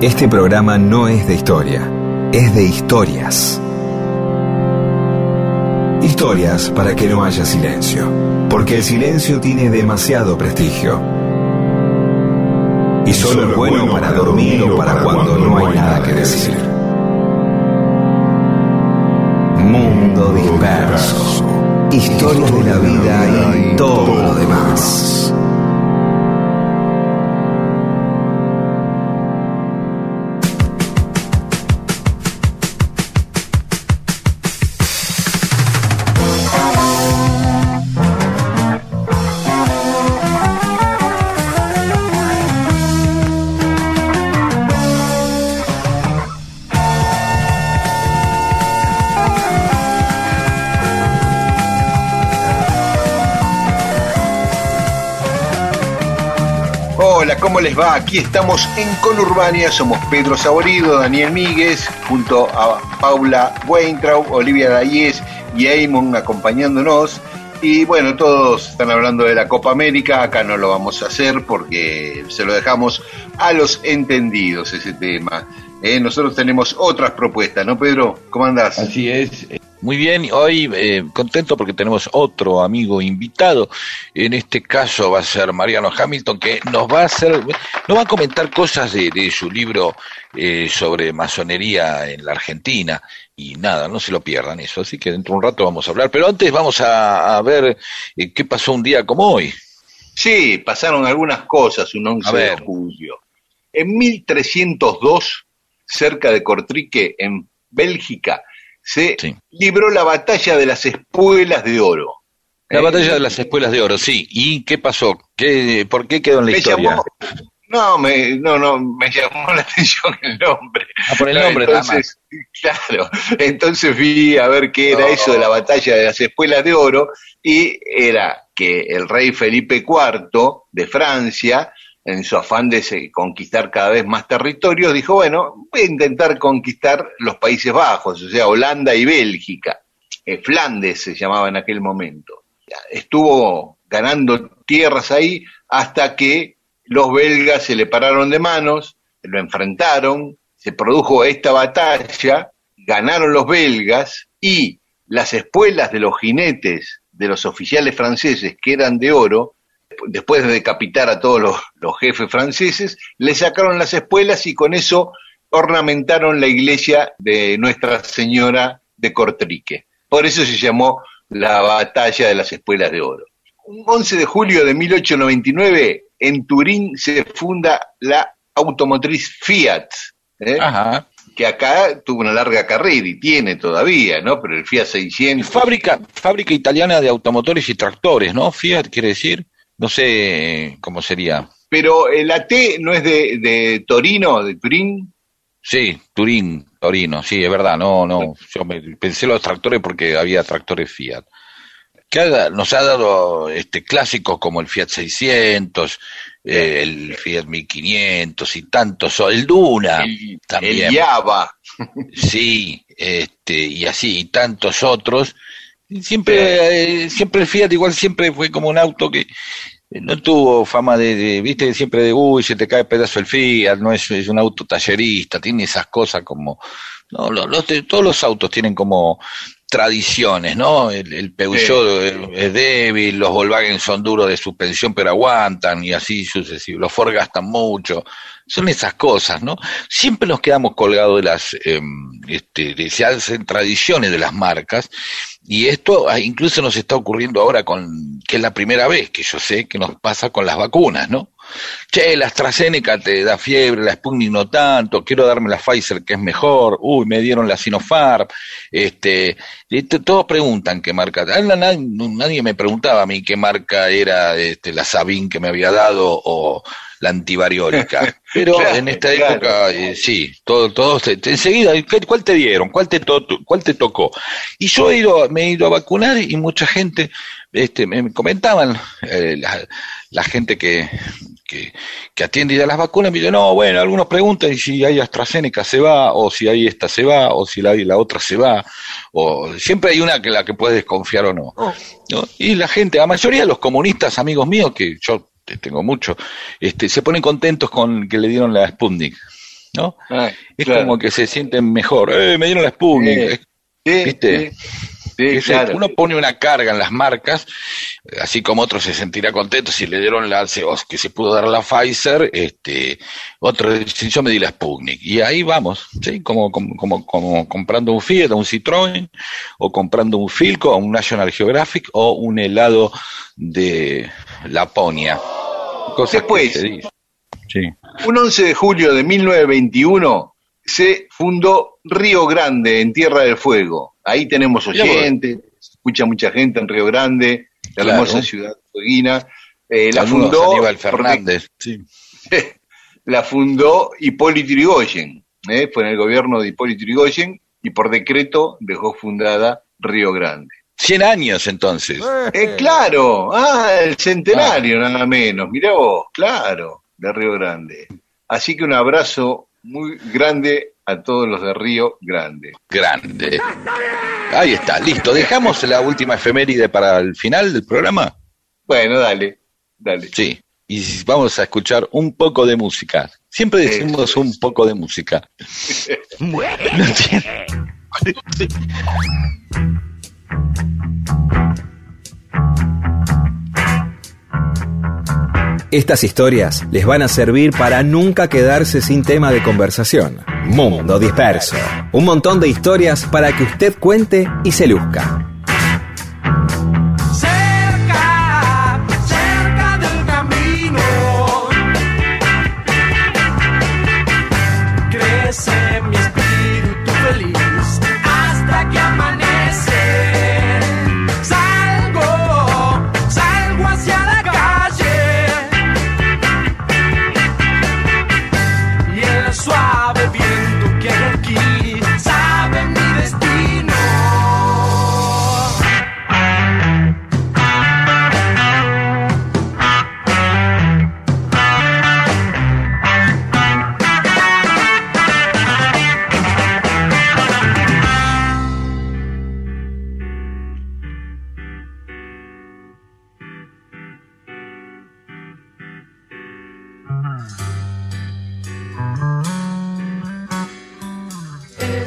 Este programa no es de historia, es de historias. Historias para que no haya silencio, porque el silencio tiene demasiado prestigio. Y solo es bueno para dormir o para cuando no hay nada que decir. Mundo disperso. Historias de la vida y todo lo demás. Va? Aquí estamos en Conurbania, somos Pedro Saborido, Daniel Míguez, junto a Paula Weintraub, Olivia Dayes y Eamon acompañándonos. Y bueno, todos están hablando de la Copa América, acá no lo vamos a hacer porque se lo dejamos a los entendidos ese tema. Eh, nosotros tenemos otras propuestas, ¿no, Pedro? ¿Cómo andás? Así es. Muy bien, hoy eh, contento porque tenemos otro amigo invitado. En este caso va a ser Mariano Hamilton, que nos va a hacer, nos va a comentar cosas de, de su libro eh, sobre masonería en la Argentina. Y nada, no se lo pierdan eso. Así que dentro de un rato vamos a hablar. Pero antes vamos a, a ver eh, qué pasó un día como hoy. Sí, pasaron algunas cosas un 11 A de julio. En 1302, cerca de Cortrique, en Bélgica, se Sí. libró la batalla de las espuelas de oro. La Eh, batalla de las espuelas de oro, sí. ¿Y qué pasó? ¿Qué, ¿Por qué quedó en la historia? llamó, no, me, no, no, me llamó la atención el nombre. Ah, por el No, nombre nada más. entonces, Claro, entonces vi a ver qué era No. eso de la batalla de las espuelas de oro y era que el rey Felipe IV de Francia, en su afán de conquistar cada vez más territorios, dijo, bueno, voy a intentar conquistar los Países Bajos, o sea, Holanda y Bélgica. Eh, Flandes se llamaba en aquel momento. Estuvo ganando tierras ahí hasta que los belgas se le pararon de manos, lo enfrentaron, se produjo esta batalla, ganaron los belgas y las espuelas de los jinetes de los oficiales franceses que eran de oro, después de decapitar a todos los, los jefes franceses, le sacaron las espuelas y con eso ornamentaron la iglesia de Nuestra Señora de Cortrique. Por eso se llamó la batalla de las espuelas de oro. Un 11 de julio de 1899, en Turín se funda la automotriz Fiat, ¿eh? Ajá. que acá tuvo una larga carrera y tiene todavía, ¿no? Pero el Fiat 600... Fábrica, fábrica italiana de automotores y tractores, ¿no? Fiat quiere decir, no sé cómo sería. Pero el AT no es de, de Torino, de Turín. Sí, Turín, Torino, sí, es verdad, no, no, yo me, pensé los tractores porque había tractores Fiat. Que nos ha dado este clásicos como el Fiat 600, eh, el Fiat 1500 y tantos, el Duna el, también. el Java. Sí, este, y así, y tantos otros. Siempre, eh, siempre el Fiat igual siempre fue como un auto que eh, no tuvo fama de, de, viste, siempre de, uy, se te cae pedazo el Fiat, no es, es un auto tallerista, tiene esas cosas como, no, los, los todos los autos tienen como tradiciones, ¿no? El, el Peugeot es débil, los Volkswagen son duros de suspensión pero aguantan y así sucesivo, los Ford gastan mucho, son esas cosas, ¿no? Siempre nos quedamos colgados de las, eh, este, de, se hacen tradiciones de las marcas y esto ah, incluso nos está ocurriendo ahora con, que es la primera vez que yo sé que nos pasa con las vacunas, ¿no? Che, la AstraZeneca te da fiebre, la Sputnik no tanto, quiero darme la Pfizer que es mejor, uy, me dieron la Sinopharm, este, todos preguntan qué marca, ah, na- na- nadie me preguntaba a mí qué marca era este, la Sabin que me había dado o la antivariólica, pero Claro, en esta claro. época eh, sí, todo, todos te- enseguida, ¿qué- ¿cuál te dieron? ¿Cuál te, to- cuál te tocó? Y yo he ido, me he ido a vacunar y mucha gente este, me comentaban, eh, la, la gente que, que, que atiende ya las vacunas, me dice, no, bueno, algunos preguntan si hay AstraZeneca se va, o si hay esta se va, o si la, la otra se va, o siempre hay una que la que puedes desconfiar o no. ¿no? Y la gente, la mayoría de los comunistas, amigos míos, que yo tengo mucho, este, se ponen contentos con que le dieron la Sputnik. ¿no? es como que se sienten mejor. Eh, me dieron la Sputnik. ¿Viste? Uno pone una carga en las marcas, así como otro se sentirá contento si le dieron la que se pudo dar la Pfizer, este, otro dice yo me di la Sputnik. Y ahí vamos, ¿sí? Como, como, como, comprando un Fiat, un Citroën, o comprando un Filco, un National Geographic, o un helado de Laponia. Después, un 11 de julio de 1921 se fundó Río Grande en Tierra del Fuego. Ahí tenemos oyentes, se escucha mucha gente en Río Grande, la hermosa ciudad fueguina. Eh, la fundó Fernández. la fundó Hipólito Yrigoyen, eh, fue en el gobierno de Hipólito Yrigoyen y por decreto dejó fundada Río Grande. 100 años entonces. Eh, claro, ah, el centenario ah. nada menos, mirá vos, claro, de Río Grande. Así que un abrazo muy grande a todos los de Río Grande. Grande. Ahí está, listo. ¿Dejamos la última efeméride para el final del programa? Bueno, dale, dale. Sí, y vamos a escuchar un poco de música. Siempre decimos un poco de música. Estas historias les van a servir para nunca quedarse sin tema de conversación. Mundo Disperso. Un montón de historias para que usted cuente y se luzca.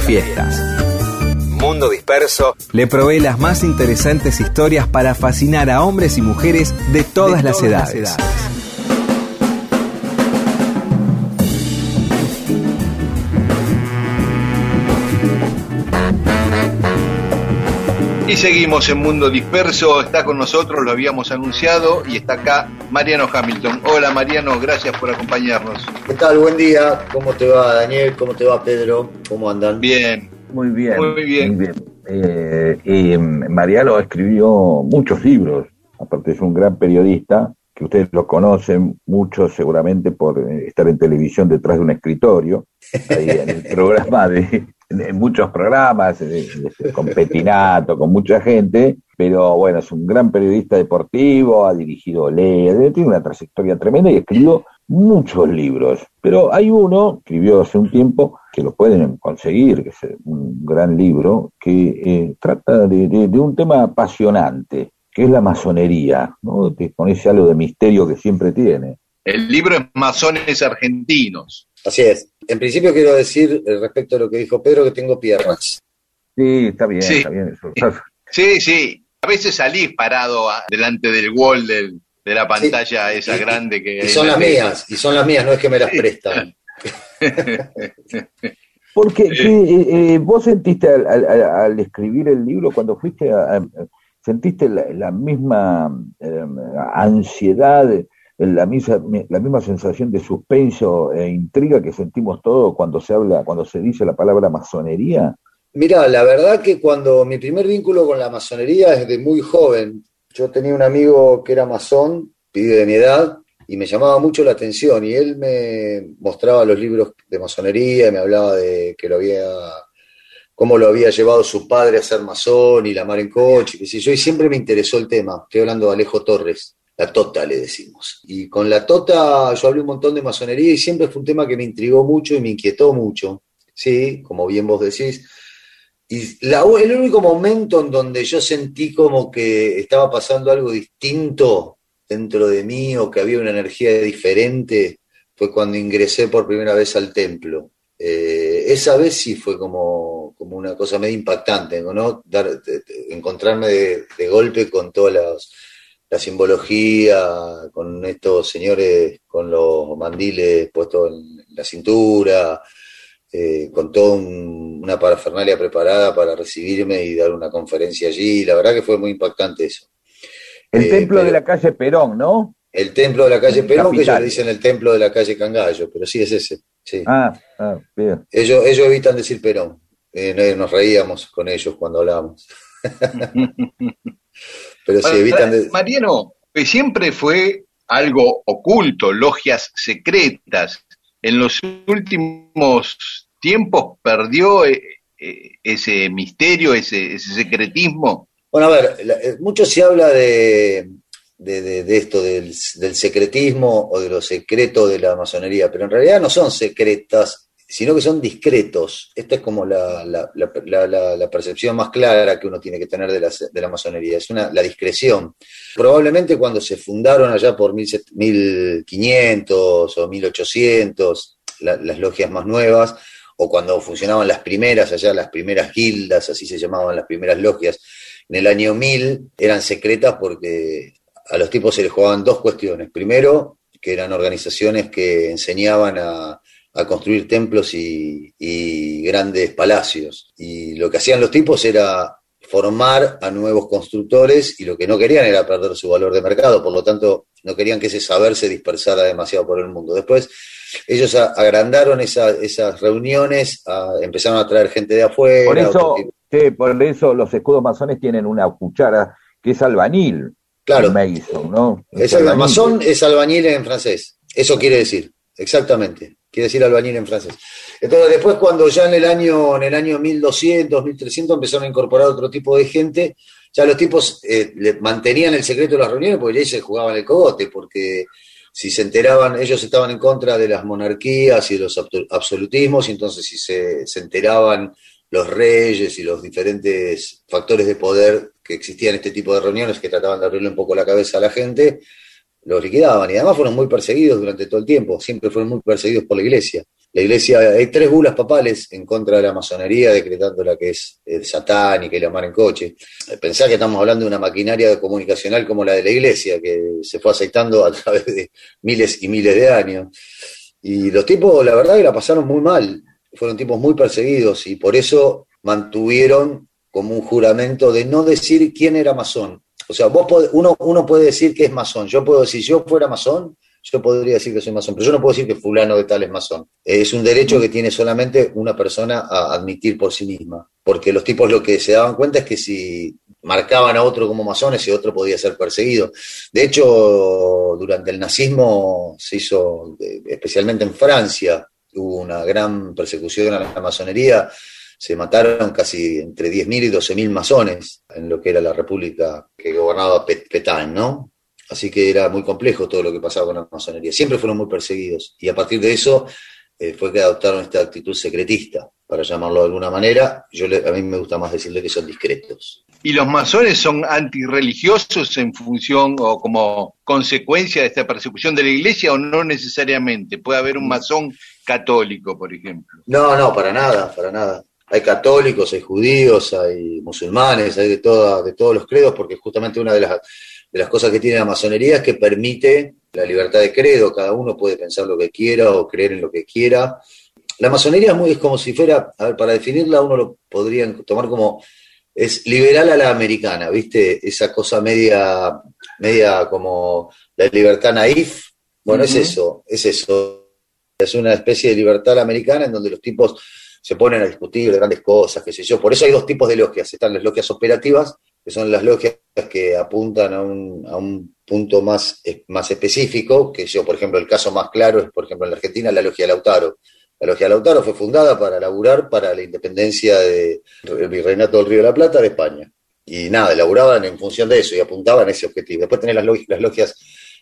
las fiestas. Mundo Disperso le provee las más interesantes historias para fascinar a hombres y mujeres de todas, las edades. Y seguimos en Mundo Disperso, está con nosotros, lo habíamos anunciado, y está acá Mariano Hamilton. Hola Mariano, gracias por acompañarnos. ¿Qué tal? Buen día, ¿cómo te va Daniel? ¿Cómo te va Pedro? ¿Cómo andan? Bien. Muy bien. Muy bien. Eh, y Mariano escribió muchos libros, aparte es un gran periodista, que ustedes lo conocen mucho seguramente por eh, estar en televisión detrás de un escritorio, ahí en el programa de, en muchos programas, con Petinato, con mucha gente, pero bueno, es un gran periodista deportivo, ha dirigido Lea, tiene una trayectoria tremenda y escribió muchos libros. Pero hay uno, escribió hace un tiempo, que lo pueden conseguir, que es un gran libro, que eh, trata de, un tema apasionante, que es la masonería, ¿no? Te pones algo de misterio que siempre tiene. El libro es Masones Argentinos. Así es. En principio quiero decir eh, respecto a lo que dijo Pedro que tengo piernas. Sí, está bien, está bien. Sí, sí. A veces salís parado a- delante del wall del- de la pantalla esa Y- grande que Y son las mías, y son las mías, no es que me las prestan. Porque que, eh, eh, vos sentiste al, al- al- al escribir el libro, cuando fuiste a, a- sentiste la, la misma eh, ansiedad, la misma, la misma sensación de suspenso e intriga que sentimos todos cuando se habla, cuando se dice la palabra masonería. Mira, la verdad que cuando mi primer vínculo con la masonería es de muy joven. Yo tenía un amigo que era masón, pibe de mi edad, y me llamaba mucho la atención. Y él me mostraba los libros de masonería me hablaba de que lo había, cómo lo había llevado su padre a ser masón y la mar en coche. Y siempre me interesó el tema. Estoy hablando de Alejo Torres. La tota le decimos. Y con la tota yo hablé un montón de masonería y siempre fue un tema que me intrigó mucho y me inquietó mucho. Sí, como bien vos decís. Y la- el único momento en donde yo sentí como que estaba pasando algo distinto dentro de mí o que había una energía diferente fue cuando ingresé por primera vez al templo. Eh, esa vez sí fue como, como una cosa medio impactante, ¿no? Encontrarme de, golpe con toda las- la simbología, con estos señores con los mandiles puestos en la cintura, eh, con toda un- una parafernalia preparada para recibirme y dar una conferencia allí. La verdad que fue muy impactante eso. El Eh, templo de la calle Perón, ¿no? El templo de la calle Perón, que ellos Capital. le dicen el templo de la calle Cangallo, pero sí es ese. Sí. Ah, ah, bien. Ellos, ellos evitan decir Perón. Eh, no- nos reíamos con ellos cuando hablábamos. pero sí, evitan de- Mariano, siempre fue algo oculto, logias secretas. En los últimos tiempos perdió eh, eh, ese misterio, ese, ese secretismo. Bueno, a ver, eh, mucho se habla de, de, esto, del, del secretismo o de lo secreto de la masonería, pero en realidad no son secretas, sino que son discretos. Esta es como la, percepción más clara que uno tiene que tener de la, masonería, es una, la discreción. Probablemente cuando se fundaron allá por 17- 1500 o 1800, la- las logias más nuevas, o cuando funcionaban las primeras, allá las primeras gildas, así se llamaban las primeras logias, en el año 1000 eran secretas porque a los tipos se les jugaban dos cuestiones. Primero, que eran organizaciones que enseñaban a, a construir templos y, y grandes palacios. Y lo que hacían los tipos era formar a nuevos constructores y lo que no querían era perder su valor de mercado, por lo tanto no querían que ese saber se dispersara demasiado por el mundo. Después ellos agrandaron esa- esas reuniones, a- empezaron a traer gente de afuera. Por eso, sí, por eso los escudos masones tienen una cuchara que es albanil. Claro. Mason, ¿no? Es masón es albañil en francés. Eso quiere decir, exactamente. Quiere decir albañil en francés. Entonces, después, cuando ya en el año, en el año 1200, 1300 empezaron a incorporar otro tipo de gente, ya los tipos eh, mantenían el secreto de las reuniones porque ahí se jugaban el cogote, porque si se enteraban, ellos estaban en contra de las monarquías y de los absolutismos, y entonces si se, se enteraban los reyes y los diferentes factores de poder que existían en este tipo de reuniones que trataban de abrirle un poco la cabeza a la gente, los liquidaban. Y además fueron muy perseguidos durante todo el tiempo, siempre fueron muy perseguidos por la iglesia. La iglesia, hay tres bulas papales en contra de la masonería, decretando la que es eh, satánica y la mar en coche. Eh, Pensá que estamos hablando de una maquinaria comunicacional como la de la iglesia, que se fue aceitando a través de miles y miles de años. Y los tipos, la verdad, que la pasaron muy mal. Fueron tipos muy perseguidos y por eso mantuvieron como un juramento de no decir quién era masón. O sea, vos uno, uno puede decir que es masón. Yo puedo decir, si yo fuera masón, yo podría decir que soy masón, pero yo no puedo decir que fulano de tal es masón. Es un derecho que tiene solamente una persona a admitir por sí misma. Porque los tipos lo que se daban cuenta es que si marcaban a otro como masón, ese otro podía ser perseguido. De hecho, durante el nazismo se hizo, eh, especialmente en Francia, hubo una gran persecución a la masonería. Se mataron casi entre 10.000 y 12.000 masones en lo que era la república que gobernaba Pet- Petain, ¿no? Así que era muy complejo todo lo que pasaba con la masonería. Siempre fueron muy perseguidos. Y a partir de eso eh, fue que adoptaron esta actitud secretista, para llamarlo de alguna manera. Yo le- a mí me gusta más decirle que son discretos. ¿Y los masones son antirreligiosos en función o como consecuencia de esta persecución de la iglesia o no necesariamente? Puede haber un masón católico, por ejemplo. No, no, para nada, para nada. Hay católicos, hay judíos, hay musulmanes, hay de, toda, de todos los credos, porque justamente una de las, de las cosas que tiene la masonería es que permite la libertad de credo, cada uno puede pensar lo que quiera o creer en lo que quiera. La masonería es muy es como si fuera, a ver, para definirla uno lo podría tomar como es liberal a la americana, ¿viste? Esa cosa media, media como la libertad naif. Bueno, es eso, es eso. Es una especie de libertad americana en donde los tipos se ponen a discutir de grandes cosas, qué sé yo. Por eso hay dos tipos de logias. Están las logias operativas, que son las logias que apuntan a un, a un punto más, más específico, que yo, por ejemplo, el caso más claro es, por ejemplo, en la Argentina, la logia Lautaro. La logia Lautaro fue fundada para laburar para la independencia del virreinato del Río de la Plata de España. Y nada, laburaban en función de eso y apuntaban a ese objetivo. Después tenés las, las logias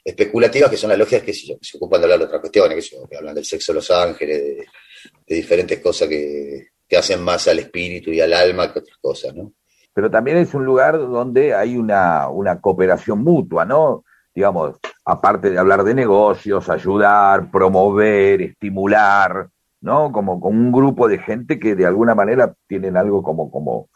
especulativas, que son las logias que, se ocupan de hablar de otras cuestiones, que, hablan del sexo de los ángeles, de, de diferentes cosas que, que, hacen más al espíritu y al alma que otras cosas, ¿no? Pero también es un lugar donde hay una, una cooperación mutua, ¿no? Digamos, aparte de hablar de negocios, ayudar, promover, estimular, ¿no? Como con un grupo de gente que de alguna manera tienen algo como, como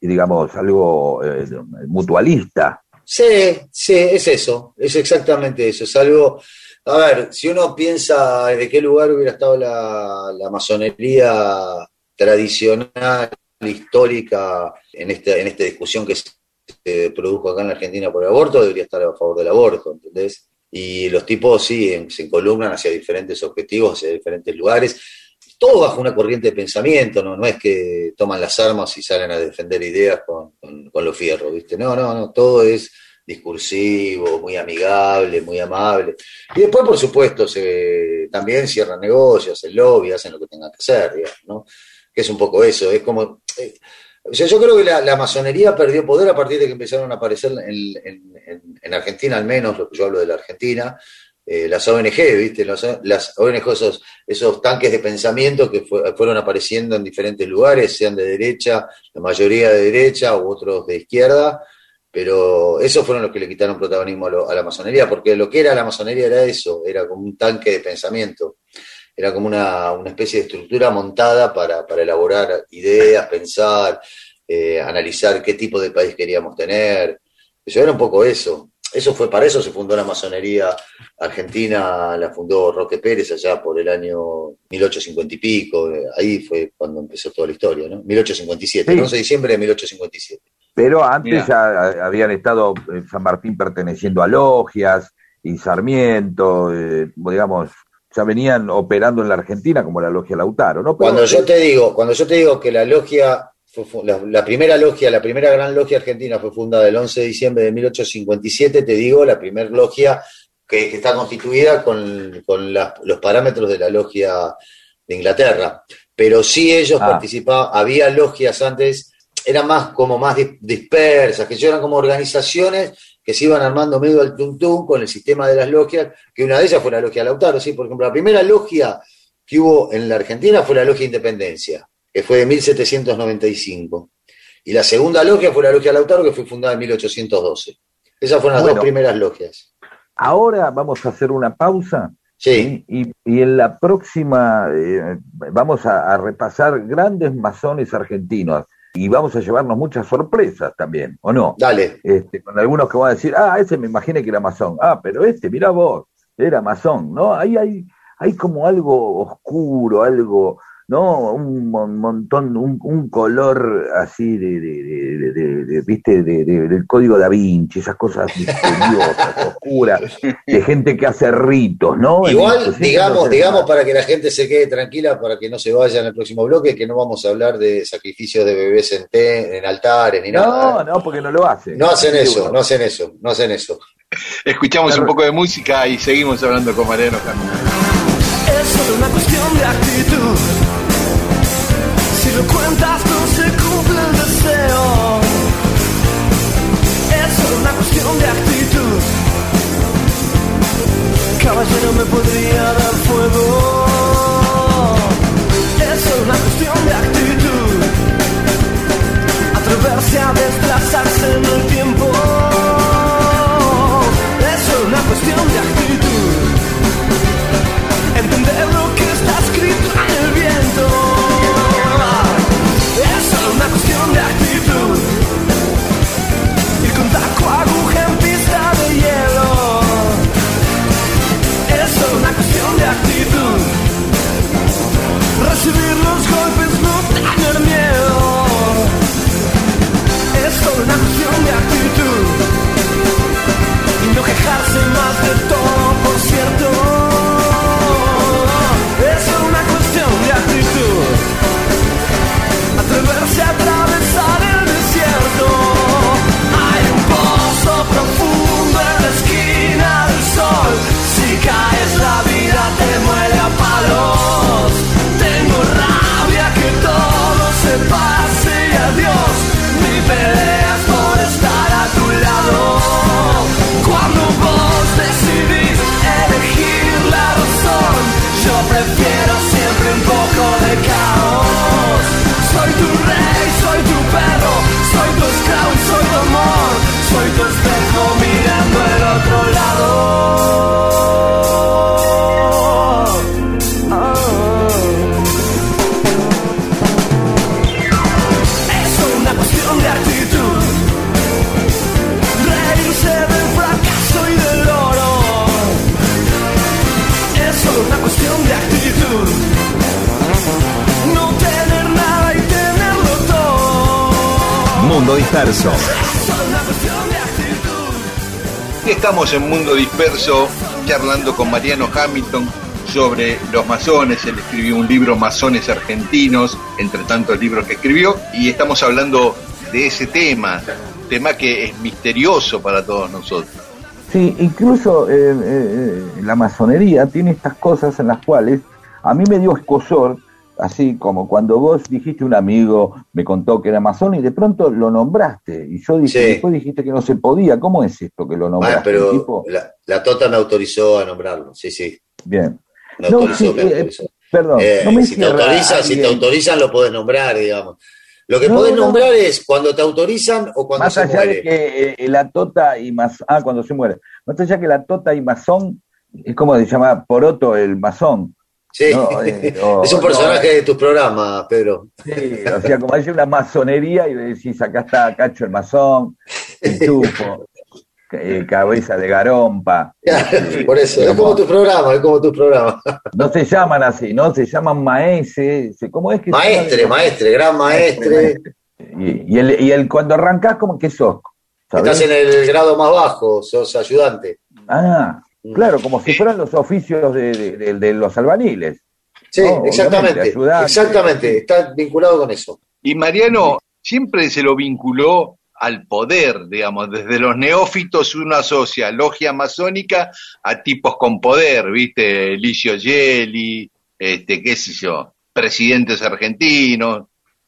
digamos, algo eh, mutualista. Sí, sí, es eso, es exactamente eso, es algo, a ver, si uno piensa de qué lugar hubiera estado la, masonería tradicional, histórica, en esta, en esta discusión que se produjo acá en la Argentina por el aborto, debería estar a favor del aborto, ¿entendés? Y los tipos sí se encolumnan hacia diferentes objetivos, hacia diferentes lugares, todo bajo una corriente de pensamiento, ¿no? No es que toman las armas y salen a defender ideas con, con, los fierros, ¿viste? No, no, no, todo es discursivo, muy amigable, muy amable. Y después, por supuesto, se, también cierran negocios, hacen lobby, hacen lo que tengan que hacer, digamos, ¿no? Que es un poco eso, es como... Eh, o sea, yo creo que la, masonería perdió poder a partir de que empezaron a aparecer en, Argentina, al menos, lo que yo hablo de la Argentina, eh, las ONG, ¿viste? Las, ONG, esos, esos, tanques de pensamiento que fueron apareciendo en diferentes lugares, sean de derecha, la mayoría de derecha u otros de izquierda, pero esos fueron los que le quitaron protagonismo a, la masonería, porque lo que era la masonería era eso, era como un tanque de pensamiento era como una, especie de estructura montada para, elaborar ideas, pensar, eh, analizar qué tipo de país queríamos tener. Eso era un poco eso. Eso fue para eso se fundó la masonería argentina, la fundó Roque Pérez allá por el año 1850 y pico. Ahí fue cuando empezó toda la historia, ¿no? 1857, el 11 de diciembre de 1857. Pero antes ya habían estado eh, San Martín perteneciendo a logias y Sarmiento, eh, digamos, ya venían operando en la Argentina como la logia Lautaro, ¿no? cuando yo te digo, cuando yo te digo que la logia, la, primera logia, la primera gran logia argentina fue fundada el 11 de diciembre de 1857, te digo, la primera logia que, está constituida con, los parámetros de la logia de Inglaterra. Pero sí ellos ah. participaban, había logias antes, eran más como más dispersas, que eran como organizaciones que se iban armando medio al tuntún con el sistema de las logias, que una de ellas fue la logia Lautaro, ¿sí? Por ejemplo, la primera logia que hubo en la Argentina fue la logia Independencia, que fue de 1795. Y la segunda logia fue la logia Lautaro, que fue fundada en 1812. Esas fueron las dos primeras logias. Ahora vamos a hacer una pausa. Sí. Y, en la próxima eh, vamos a repasar grandes masones argentinos y vamos a llevarnos muchas sorpresas también, ¿o no? Dale. Este, con algunos que van a decir, ah, ese me imaginé que era masón, ah, pero este, mira vos, era masón, ¿no? Ahí hay, hay como algo oscuro, algo ¿no? Un montón, un, color así de, de, de, viste, del código da Vinci, esas cosas misteriosas, oscuras, de gente que hace ritos, ¿no? Igual, digamos, digamos para que la gente se quede tranquila, para que no se vaya en el próximo bloque, que no vamos a hablar de sacrificios de bebés en, en altares ni nada. No, no, porque no lo hacen. No hacen eso, no hacen eso, no hacen eso. Escuchamos un poco de música y seguimos hablando con Mariano Es solo una cuestión de actitud Caballero me podría dar fuego. Es una cuestión de actitud. Atreverse a desplazarse en el tiempo. golpe Mundo Disperso. Y estamos en Mundo Disperso charlando con Mariano Hamilton sobre los masones. Él escribió un libro, Masones Argentinos, entre tantos libros que escribió, y estamos hablando de ese tema, tema que es misterioso para todos nosotros. Sí, incluso eh, eh, la masonería tiene estas cosas en las cuales a mí me dio escosor, así como cuando vos dijiste un amigo, me contó que era masón y de pronto lo nombraste. Y yo dije, Sí. después dijiste que no se podía. ¿Cómo es esto que lo nombraste? Ah, pero Tipo, la, la Tota me autorizó a nombrarlo, sí, sí. Bien. Me No, autorizó, sí, me eh, autorizó. Perdón, Eh, no me si, te autorizan, si te autorizan, lo podés nombrar, digamos. Lo que No, podés no. nombrar es cuando te autorizan o cuando Más se allá muere. de que eh, la tota y masón, ah, cuando se muere, más allá que la tota y masón, es como se llama Poroto el masón. Sí. No, eh, es un personaje no, de tus programas, Pedro. Sí, o sea, como hay una masonería y decís, acá está Cacho el masón, Pitufo, eh, cabeza de garompa. Por eso, es como- como tu programa, es como tu programa. No se llaman así, ¿no? Se llaman maese, se- ¿cómo es que Maestre, maestre, gran maestre. Y, y el, y el cuando arrancás, como que sos? ¿sabés? Estás en el grado más bajo, sos ayudante. Ah. Claro, como si fueran los oficios de, de- de- de los albaniles. Sí, No, exactamente. Exactamente, está vinculado con eso. Y Mariano siempre se lo vinculó al poder, digamos, desde los neófitos uno asocia logia masónica a tipos con poder, ¿viste? Licio Gelli, este, qué sé yo, presidentes argentinos.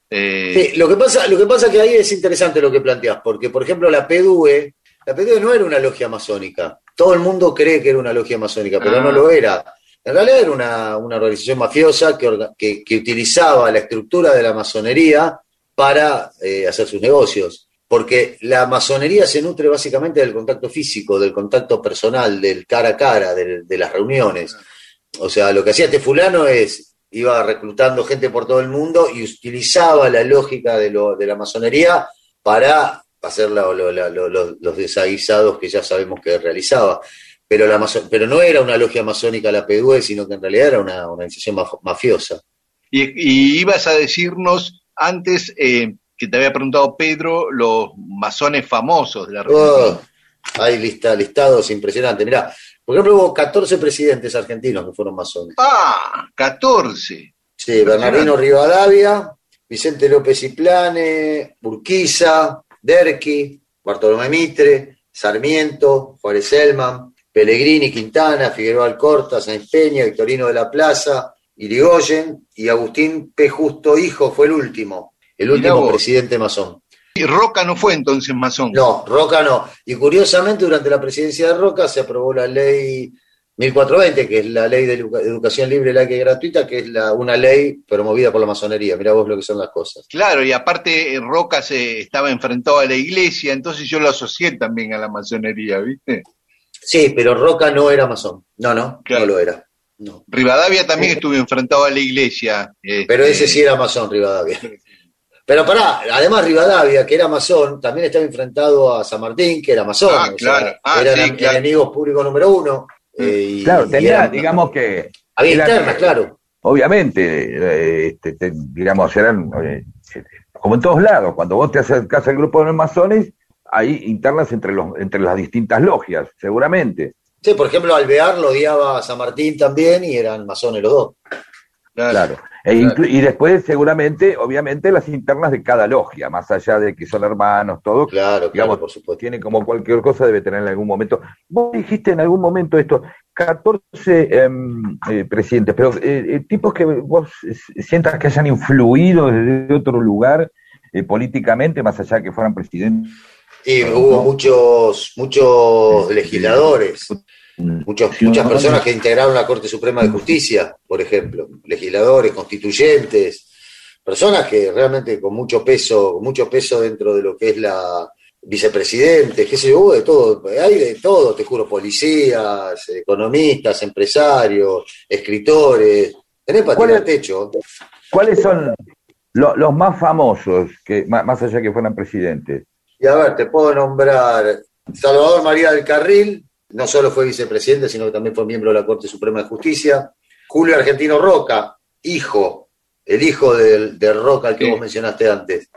eh, Sí, lo que pasa, lo que pasa que ahí es interesante lo que planteas, porque por ejemplo la PDUE, la PDUE no era una logia masónica. Todo el mundo cree que era una logia masónica, pero Ah. no lo era. En realidad era una, una organización mafiosa que, orga- que- que utilizaba la estructura de la masonería para eh, hacer sus negocios. Porque la masonería se nutre básicamente del contacto físico, del contacto personal, del cara a cara, del- de las reuniones. O sea, lo que hacía este fulano es, iba reclutando gente por todo el mundo y utilizaba la lógica de, lo- de la masonería para hacer la- lo- la- lo- lo- los desaguisados que ya sabemos que realizaba. Pero, la pero no era una logia masónica la PDUE, sino que en realidad era una organización maf- mafiosa. y, y ibas a decirnos antes eh, que te había preguntado Pedro los masones famosos de la Argentina. Oh, hay lista, listados impresionantes. Mirá, por ejemplo, hubo 14 presidentes argentinos que fueron masones. Ah, 14. Sí, Bernardino Rivadavia, Vicente López y Plane, Urquiza, Derqui, Bartolomé Mitre, Sarmiento, Juárez Selman, Pellegrini, Quintana, Figueroa Alcorta, Sáenz Peña, Victorino de la Plaza, Irigoyen y Agustín P. Justo Hijo fue el último, el último presidente masón. Y Roca no fue entonces masón. No, Roca no. Y curiosamente, durante la presidencia de Roca se aprobó la ley 1420, que es la ley de educa- educación libre, laica y gratuita, que es la, una ley promovida por la masonería. Mirá vos lo que son las cosas. Claro, y aparte eh, Roca se estaba enfrentado a la iglesia, entonces yo lo asocié también a la masonería, ¿viste? Sí, pero Roca no era masón. No, no, Claro. no lo era. No. Rivadavia también estuvo enfrentado a la iglesia. este, Pero ese sí era masón, Rivadavia. Pero pará, además Rivadavia, que era masón, también estaba enfrentado a San Martín, que era masón. Ah, o sea, claro. Ah, eran sí, enem- claro. enemigos públicos número uno. Eh, y- Claro, y tenía, digamos que, Había internas, claro. obviamente, eh, este, te- digamos, eran, eh, como en todos lados, cuando vos te acercás al grupo de los masones, hay internas entre, los, entre las distintas logias, seguramente. Sí, por ejemplo, Alvear lo odiaba a San Martín también y eran masones los dos. claro. Claro. E y después, seguramente, obviamente, las internas de cada logia, más allá de que son hermanos, todos, Claro, claro, digamos, por supuesto. tiene como cualquier cosa, debe tener en algún momento. Vos dijiste en algún momento esto, 14 em, eh, presidentes, pero eh, eh, tipos que vos sientas que hayan influido desde otro lugar eh, políticamente, más allá de que fueran presidentes. Y hubo muchos, muchos legisladores, muchos, muchas personas que integraron la Corte Suprema de Justicia, por ejemplo, legisladores, constituyentes, personas que realmente con mucho peso, mucho peso dentro de lo que es la vicepresidente, qué sé yo, de todo, hay de todo, te juro, policías, economistas, empresarios, escritores, tenés para ¿Cuál tirar es- techo. ¿Cuáles son lo- los más famosos, que más, más allá que fueran presidentes? Y a ver, te puedo nombrar Salvador María del Carril, no solo fue vicepresidente, sino que también fue miembro de la Corte Suprema de Justicia. Julio Argentino Roca, hijo, el hijo del, del Roca al que Sí. vos mencionaste antes.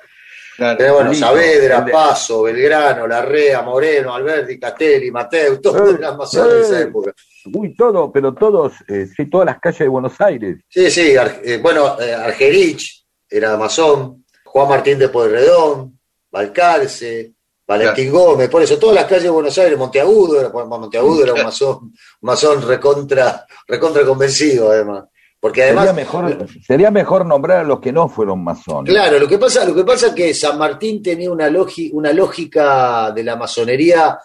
Claro. Pero bueno. Saavedra, de- Paso, Belgrano, Larrea, Moreno, Alberti, Castelli, Mateo, todos Eh, eran masones de esa eh. época. Uy, todo, pero todos, eh, sí, todas las calles de Buenos Aires. Sí, sí, Ar- eh, bueno, eh, Argerich era masón, Juan Martín de Pueyrredón, Balcarce, Valentín Gómez, por eso todas las calles de Buenos Aires, Monteagudo, era, bueno, Monteagudo era un masón, masón recontra, recontra convencido además. Porque además, sería, mejor, sería mejor nombrar a los que no fueron masones. Claro, lo que pasa, lo que pasa es que San Martín tenía una, logi- una lógica de la masonería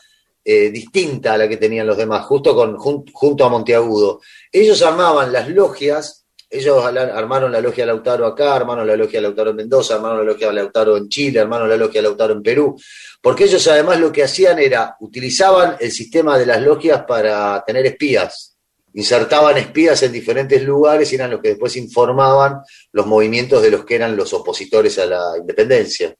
eh, distinta a la que tenían los demás, justo con, jun- junto a Monteagudo. Ellos armaban las logias, ellos armaron la logia Lautaro acá, armaron la logia Lautaro en Mendoza, armaron la logia Lautaro en Chile, armaron la logia Lautaro en Perú, porque ellos además lo que hacían era, utilizaban el sistema de las logias para tener espías. Insertaban espías en diferentes lugares y eran los que después informaban los movimientos de los que eran los opositores a la independencia.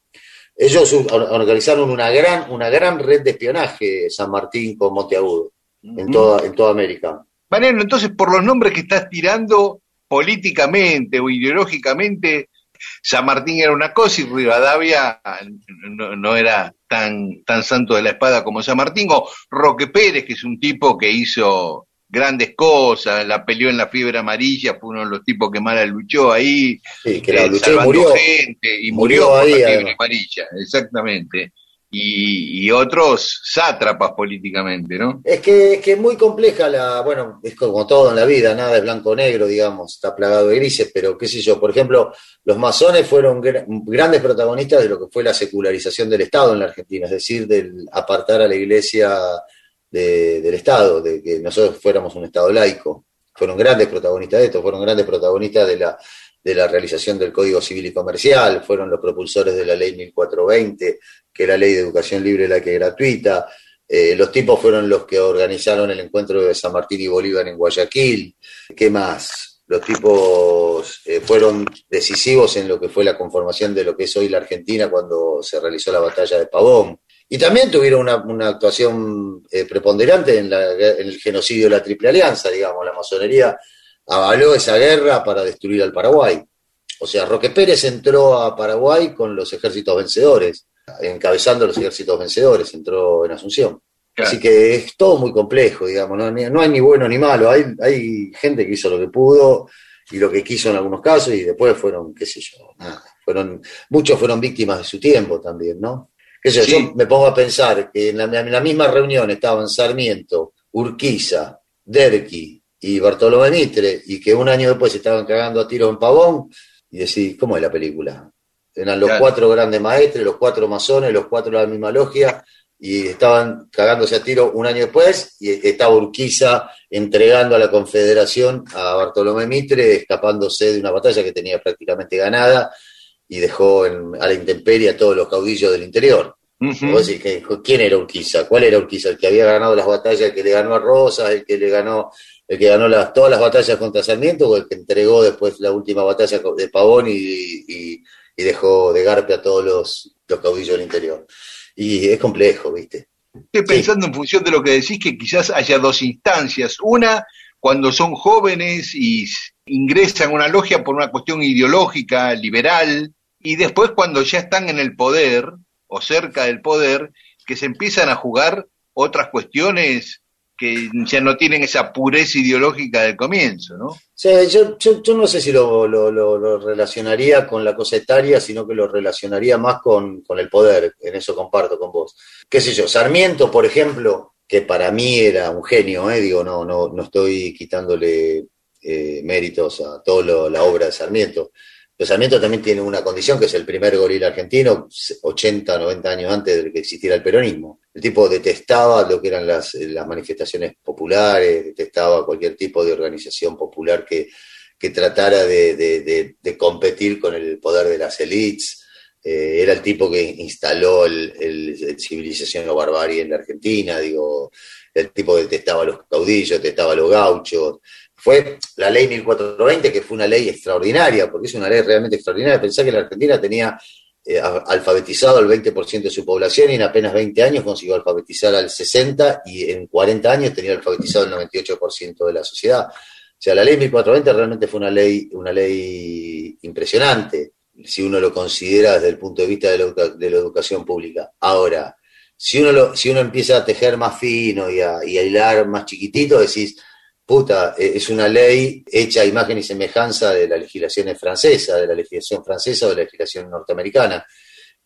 Ellos organizaron una gran, una gran red de espionaje, San Martín con Monteagudo, en toda, en toda América. Mariano, entonces por los nombres que estás tirando políticamente o ideológicamente, San Martín era una cosa y Rivadavia no, no era tan, tan santo de la espada como San Martín, o Roque Pérez, que es un tipo que hizo grandes cosas, la peleó en la fiebre amarilla, fue uno de los tipos que más la luchó ahí, Sí, que la eh, luchó y salvando murió. gente, y Murió murió, por ahí, la fiebre además. amarilla, exactamente. Y, y otros sátrapas políticamente, ¿no? Es que es que es muy compleja la, bueno, es como todo en la vida, nada es blanco o negro, digamos, está plagado de grises, pero qué sé yo, por ejemplo, los masones fueron gra- grandes protagonistas de lo que fue la secularización del Estado en la Argentina, es decir, del apartar a la iglesia de- del Estado, de que nosotros fuéramos un Estado laico. Fueron grandes protagonistas de esto, fueron grandes protagonistas de la, de la realización del Código Civil y Comercial, fueron los propulsores de la Ley 1420, que era ley de educación libre, la que gratuita. Eh, los tipos fueron los que organizaron el encuentro de San Martín y Bolívar en Guayaquil. ¿Qué más? Los tipos eh, fueron decisivos en lo que fue la conformación de lo que es hoy la Argentina cuando se realizó la batalla de Pavón. Y también tuvieron una, una actuación eh, preponderante en, la- en el genocidio de la Triple Alianza, digamos. La masonería avaló esa guerra para destruir al Paraguay. O sea, Roque Pérez entró a Paraguay con los ejércitos vencedores, encabezando los ejércitos vencedores, entró en Asunción. Claro. Así que es todo muy complejo, digamos, no, hay ni bueno ni malo, hay, hay gente que hizo lo que pudo y lo que quiso en algunos casos y después fueron, qué sé yo, nada, fueron, muchos fueron víctimas de su tiempo también, ¿no? Qué sé yo, Sí. yo me pongo a pensar que en la, en la misma reunión estaban Sarmiento, Urquiza, Derqui y Bartolomé Mitre y que un año después se estaban cagando a tiros en Pavón y decís, ¿cómo es la película? Eran los Claro. cuatro grandes maestres, los cuatro masones, los cuatro de la misma logia, y estaban cagándose a tiro un año después, y estaba Urquiza entregando a la Confederación a Bartolomé Mitre, escapándose de una batalla que tenía prácticamente ganada, y dejó en- a la intemperie a todos los caudillos del interior. Vos decís, ¿qué- ¿quién era Urquiza? ¿Cuál era Urquiza? El que había ganado las batallas, el que le ganó a Rosas, el que le ganó, el que ganó las, todas las batallas contra Sarmiento, o el que entregó después la última batalla de Pavón y, y- y dejó de garpe a todos los, los caudillos del interior. Y es complejo, ¿viste? Estoy pensando en función de lo que decís que quizás haya dos instancias. Una, cuando son jóvenes y ingresan a una logia por una cuestión ideológica, liberal, y después cuando ya están en el poder o cerca del poder, que se empiezan a jugar otras cuestiones que ya no tienen esa pureza ideológica del comienzo, ¿no? Yo, no sé si lo, relacionaría con la cosa etaria, sino que lo relacionaría más con, con el poder. En eso comparto con vos. ¿Qué sé yo? Sarmiento, por ejemplo, que para mí era un genio, ¿eh? digo, no, no, no estoy quitándole eh, méritos a toda la obra de Sarmiento. Pero Sarmiento también tiene una condición que es el primer gorila argentino, 80, 90 años antes de que existiera el peronismo. El tipo detestaba lo que eran las, las manifestaciones populares, detestaba cualquier tipo de organización popular que, que tratara de- de competir con el poder de las élites. Eh, era el tipo que instaló el, el- el civilización o barbarie en la Argentina, digo, el tipo que detestaba a los caudillos, detestaba a los gauchos. Fue la ley 1420, que fue una ley extraordinaria, porque es una ley realmente extraordinaria. Pensá que la Argentina tenía eh, alfabetizado al 20% de su población y en apenas 20 años consiguió alfabetizar al 60% y en 40 años tenía alfabetizado el 98% de la sociedad. O sea, la ley 1420 realmente fue una ley, una ley impresionante. si uno lo considera desde el punto de vista de la, de la educación pública. Ahora, si uno, lo- si uno empieza a tejer más fino y a, y a hilar más chiquitito, decís, puta, eh, es una ley hecha a imagen y semejanza de la legislación francesa, de la legislación francesa o de la legislación norteamericana.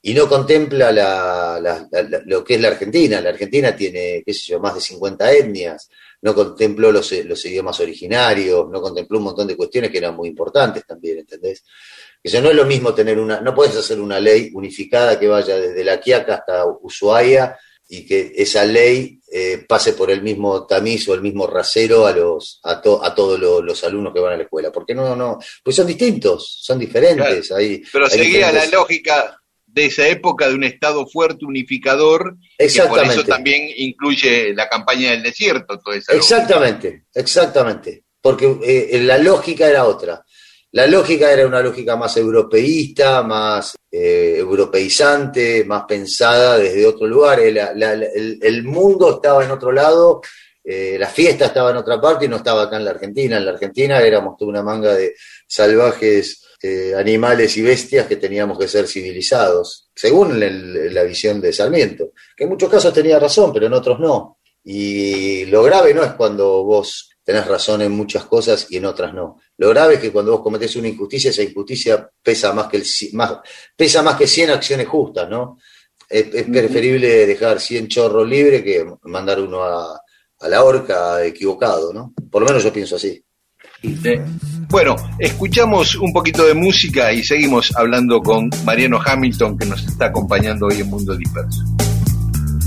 Y no contempla la- lo que es la Argentina. La Argentina tiene, qué sé yo, más de 50 etnias, no contempló los, los idiomas originarios, no contempló un montón de cuestiones que eran muy importantes también, ¿entendés? Eso no es lo mismo tener una, no puedes hacer una ley unificada que vaya desde La Quiaca hasta Ushuaia y que esa ley eh, pase por el mismo tamiz o el mismo rasero a los a, to- a todos lo- los alumnos que van a la escuela. Porque no, no, pues son distintos, son diferentes. Hay, Pero hay seguía la lógica de esa época de un Estado fuerte, unificador, que por eso también incluye la campaña del desierto, toda esa Exactamente, exactamente. Porque eh, la lógica era otra. La lógica era una lógica más europeísta, más eh, europeizante, más pensada desde otro lugar. La- el- mundo estaba en otro lado, eh, la fiesta estaba en otra parte y no estaba acá en la Argentina. En la Argentina éramos toda una manga de salvajes eh, animales y bestias que teníamos que ser civilizados, según la visión de Sarmiento, que en muchos casos tenía razón, pero en otros no. Y lo grave no es cuando vos tenés razón en muchas cosas y en otras no. Lo grave es que cuando vos cometés una injusticia, esa injusticia pesa más que, el, más, pesa más que 100 acciones justas, ¿no? Es, es preferible dejar 100 chorros libres que mandar uno a, a la horca equivocado, ¿no? Por lo menos yo pienso así. Sí. Bueno, escuchamos un poquito de música y seguimos hablando con Mariano Hamilton, que nos está acompañando hoy en Mundo Disperso.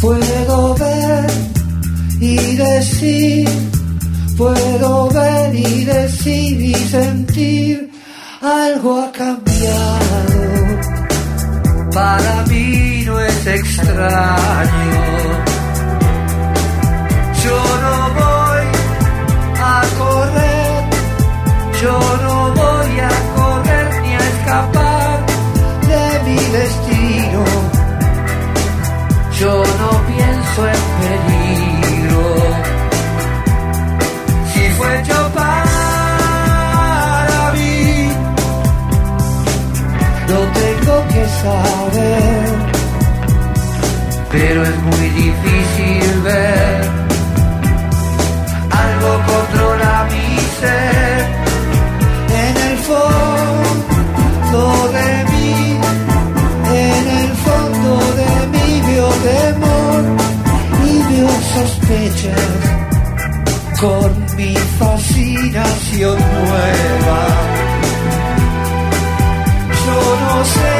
Puedo ver y decir, puedo ver y decir y sentir, algo ha cambiado. Para mí no es extraño. Yo no voy a correr, yo no voy a correr ni a escapar de mi destino. Yo no pienso en peligro. Fue yo para mí, lo tengo que saber. Pero es muy difícil ver. Algo controla mi ser. En el fondo de mí en el fondo de mí veo temor y veo sospechas con mi fascinación nueva. Yo no sé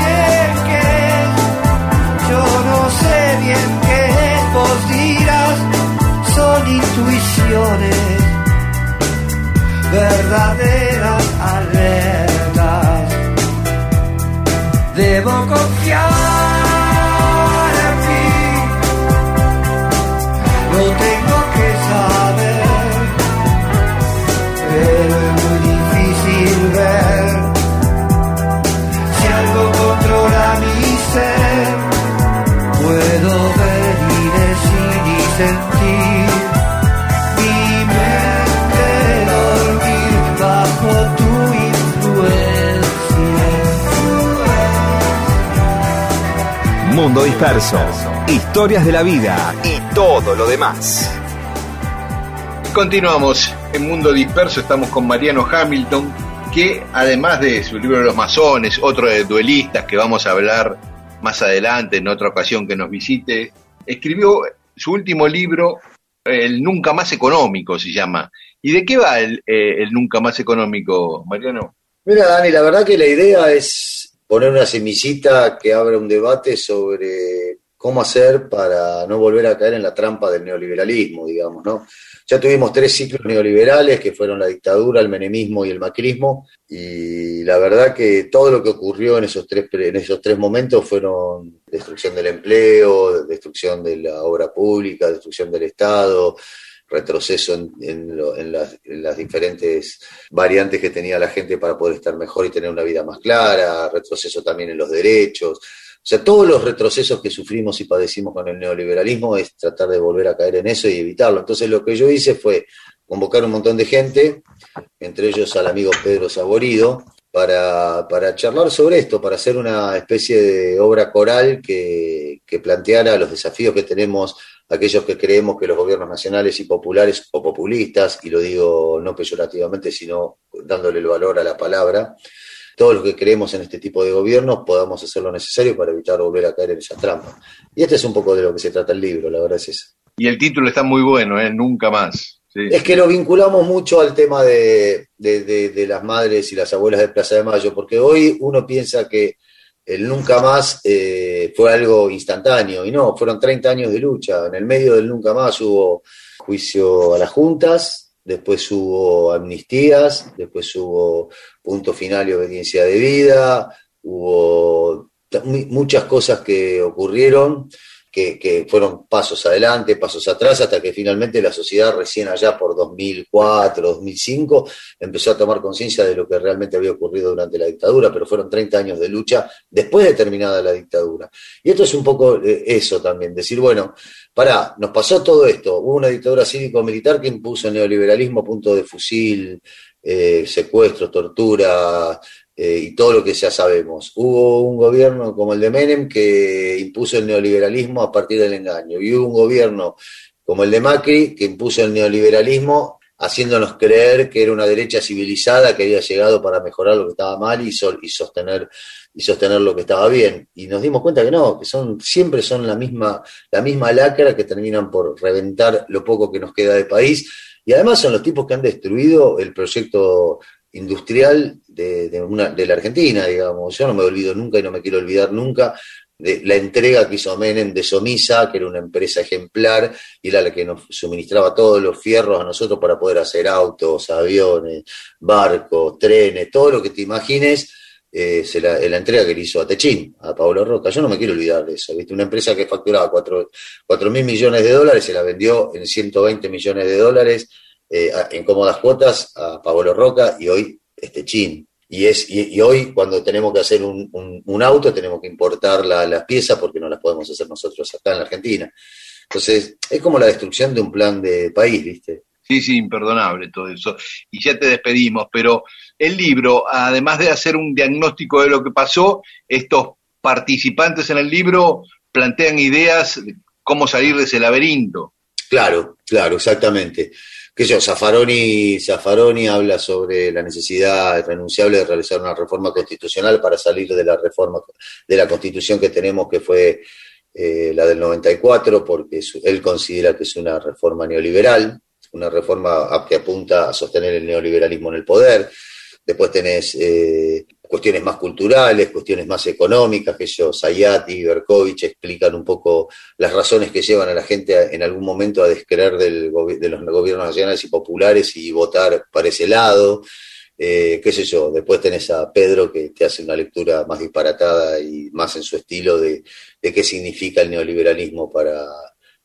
bien qué yo no sé bien qué vos dirás, son intuiciones verdaderas alertas. Debo confiar Mundo Disperso. Historias de la vida y todo lo demás. Continuamos en Mundo Disperso, estamos con Mariano Hamilton, que además de su libro Los Masones, otro de duelistas que vamos a hablar más adelante en otra ocasión que nos visite, escribió su último libro, El Nunca Más Económico se llama. ¿Y de qué va el, eh, el Nunca Más Económico, Mariano? Mira, Dani, la verdad que la idea es poner una semillita que abra un debate sobre cómo hacer para no volver a caer en la trampa del neoliberalismo, digamos, ¿no? Ya tuvimos tres ciclos neoliberales que fueron la dictadura, el menemismo y el macrismo, y la verdad que todo lo que ocurrió en esos tres, en esos tres momentos fueron destrucción del empleo, destrucción de la obra pública, destrucción del Estado, retroceso en, las, en, las, diferentes variantes que tenía la gente para poder estar mejor y tener una vida más clara, retroceso también en los derechos. O sea, todos los retrocesos que sufrimos y padecimos con el neoliberalismo es tratar de volver a caer en eso y evitarlo. Entonces lo que yo hice fue convocar un montón de gente, entre ellos al amigo Pedro Saborido, para, charlar sobre esto, para hacer una especie de obra coral que planteara los desafíos que tenemos aquellos que creemos que los gobiernos nacionales y populares o populistas, y lo digo no peyorativamente, sino dándole el valor a la palabra, todos los que creemos en este tipo de gobiernos podamos hacer lo necesario para evitar volver a caer en esa trampa. Y este es un poco de lo que se trata el libro, la verdad es eso. Y el título está muy bueno, ¿eh? Nunca más. Sí. Es que lo vinculamos mucho al tema de, de, de, de, las madres y las abuelas de Plaza de Mayo, porque hoy uno piensa que el nunca más eh, fue algo instantáneo, y no, fueron 30 años de lucha. En el medio del nunca más hubo juicio a las juntas, después hubo amnistías, después hubo punto final y obediencia de vida, hubo muchas cosas que ocurrieron que, fueron pasos adelante, pasos atrás, hasta que finalmente la sociedad recién allá por 2004, 2005 empezó a tomar conciencia de lo que realmente había ocurrido durante la dictadura, pero fueron 30 años de lucha después de terminada la dictadura. Y esto es un poco eso también, decir, bueno, pará, nos pasó todo esto, hubo una dictadura cívico-militar que impuso el neoliberalismo, punto de fusil, eh, secuestro, tortura, eh, y todo lo que ya sabemos. Hubo un gobierno como el de Menem que impuso el neoliberalismo a partir del engaño, y hubo un gobierno como el de Macri que impuso el neoliberalismo haciéndonos creer que era una derecha civilizada que había llegado para mejorar lo que estaba mal y, sostener y sostener lo que estaba bien. Y nos dimos cuenta que no, que son, siempre son la misma, la misma lacra que terminan por reventar lo poco que nos queda de país. Y además son los tipos que han destruido el proyecto industrial de, de, la Argentina, digamos. Yo no me olvido nunca y no me quiero olvidar nunca de la entrega que hizo Menem de Somisa, que era una empresa ejemplar, y era la que nos suministraba todos los fierros a nosotros para poder hacer autos, aviones, barcos, trenes, todo lo que te imagines, eh, se la, entrega que le hizo a Techín, a Pablo Roca. Yo no me quiero olvidar de eso, ¿viste? Una empresa que facturaba 4 mil millones de dólares, se la vendió en 120 millones de dólares, eh, en cómodas cuotas a Pablo Roca y hoy este chin. Y, es, y, y, hoy cuando tenemos que hacer un, un, un auto tenemos que importar la, las piezas porque no las podemos hacer nosotros acá en la Argentina. Entonces es como la destrucción de un plan de país, ¿viste? Sí, sí, imperdonable todo eso. Y ya te despedimos, pero el libro, además de hacer un diagnóstico de lo que pasó, estos participantes en el libro plantean ideas de cómo salir de ese laberinto. Claro, claro, exactamente que Zaffaroni, habla sobre la necesidad irrenunciable de realizar una reforma constitucional para salir de la reforma de la constitución que tenemos, que fue eh, la del 94, porque él considera que es una reforma neoliberal, una reforma que apunta a sostener el neoliberalismo en el poder. Después tenés eh, cuestiones más culturales, cuestiones más económicas, que ellos, Sayati y Berkovich explican un poco las razones que llevan a la gente en algún momento a descreer del, de los gobiernos nacionales y populares y votar para ese lado. Eh, qué sé yo, después tenés a Pedro que te hace una lectura más disparatada y más en su estilo de, de qué significa el neoliberalismo para,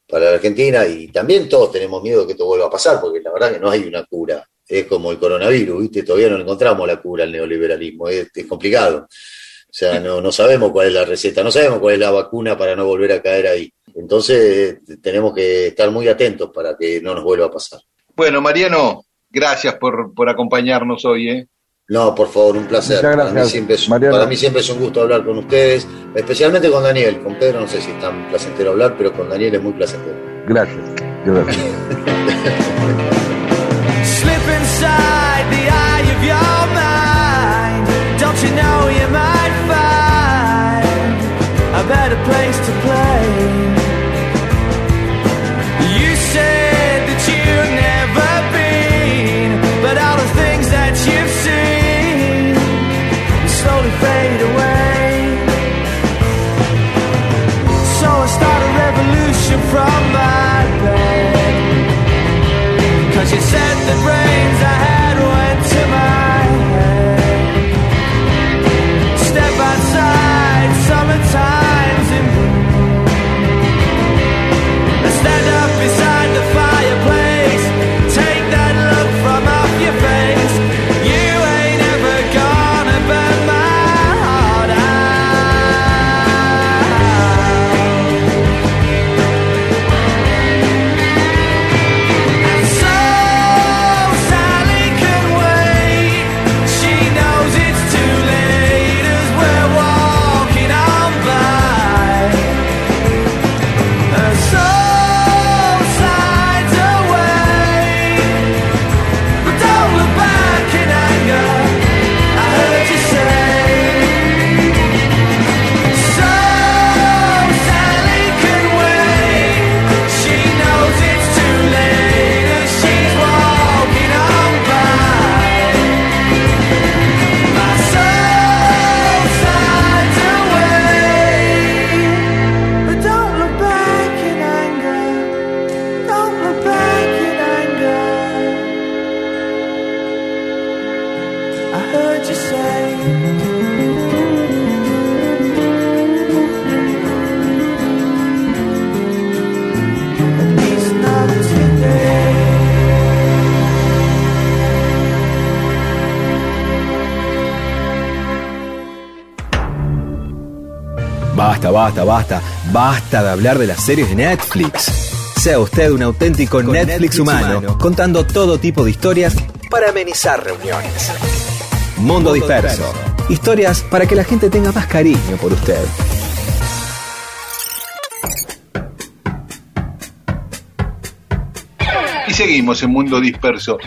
para la Argentina y también todos tenemos miedo de que esto vuelva a pasar, porque la verdad que no hay una cura es como el coronavirus, ¿viste? Todavía no encontramos la cura al neoliberalismo, es, es complicado. O sea, no, no, sabemos cuál es la receta, no sabemos cuál es la vacuna para no volver a caer ahí. Entonces, tenemos que estar muy atentos para que no nos vuelva a pasar. Bueno, Mariano, gracias por, por acompañarnos hoy. ¿eh? No, por favor, un placer. Gracias, para, mí siempre es, para mí siempre es un gusto hablar con ustedes, especialmente con Daniel. Con Pedro no sé si es tan placentero hablar, pero con Daniel es muy placentero. Gracias. Gracias. basta, basta, basta de hablar de las series de Netflix. Sea usted un auténtico Netflix, humano, contando todo tipo de historias para amenizar reuniones. Mundo Disperso. Historias para que la gente tenga más cariño por usted. Y seguimos en Mundo Disperso.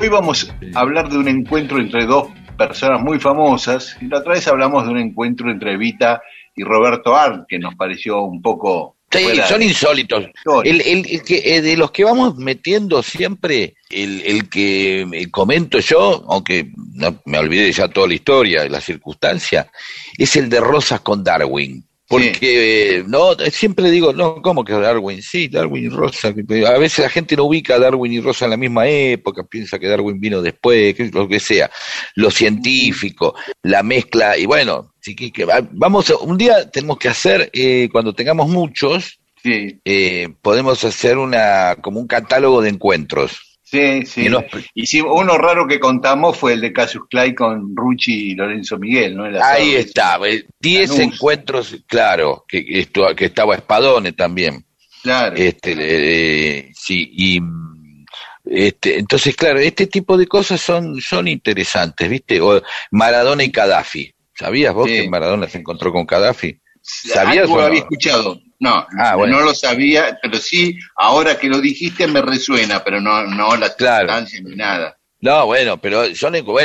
Hoy vamos a hablar de un encuentro entre dos personas muy famosas. Y la otra vez hablamos de un encuentro entre Evita y Roberto Arlt, que nos pareció un poco... Sí, son de- insólitos. El, el- el que, eh, de los que vamos metiendo siempre, el, el que eh, comento yo, aunque no, me olvidé ya toda la historia, la circunstancia, es el de Rosas con Darwin. Porque eh, no siempre digo, no, ¿cómo que Darwin? Sí, Darwin y Rosa. A veces la gente no ubica a Darwin y Rosa en la misma época, piensa que Darwin vino después, que, lo que sea. Lo científico, la mezcla, y bueno, sí que, que va- vamos, a- un día tenemos que hacer, eh, cuando tengamos muchos, Sí, eh, podemos hacer una como un catálogo de encuentros. sí, sí. Y nos- Y sí, uno raro que contamos fue el de Cassius Clay con Rucci y Lorenzo Miguel, ¿no? El Ahí está, eh, 10 Lanús. encuentros, claro, que, esto, que estaba Espadone también. Claro. Este, eh, sí, y este, entonces, claro, este tipo de cosas son, son interesantes, ¿viste? O Maradona y Gaddafi. ¿Sabías vos Sí. que Maradona se encontró con Gaddafi? ¿Sabías Algo o no? había escuchado. No, Ah, bueno. no lo sabía, pero sí, ahora que lo dijiste me resuena, pero no, no la Claro. ni nada. No, bueno, pero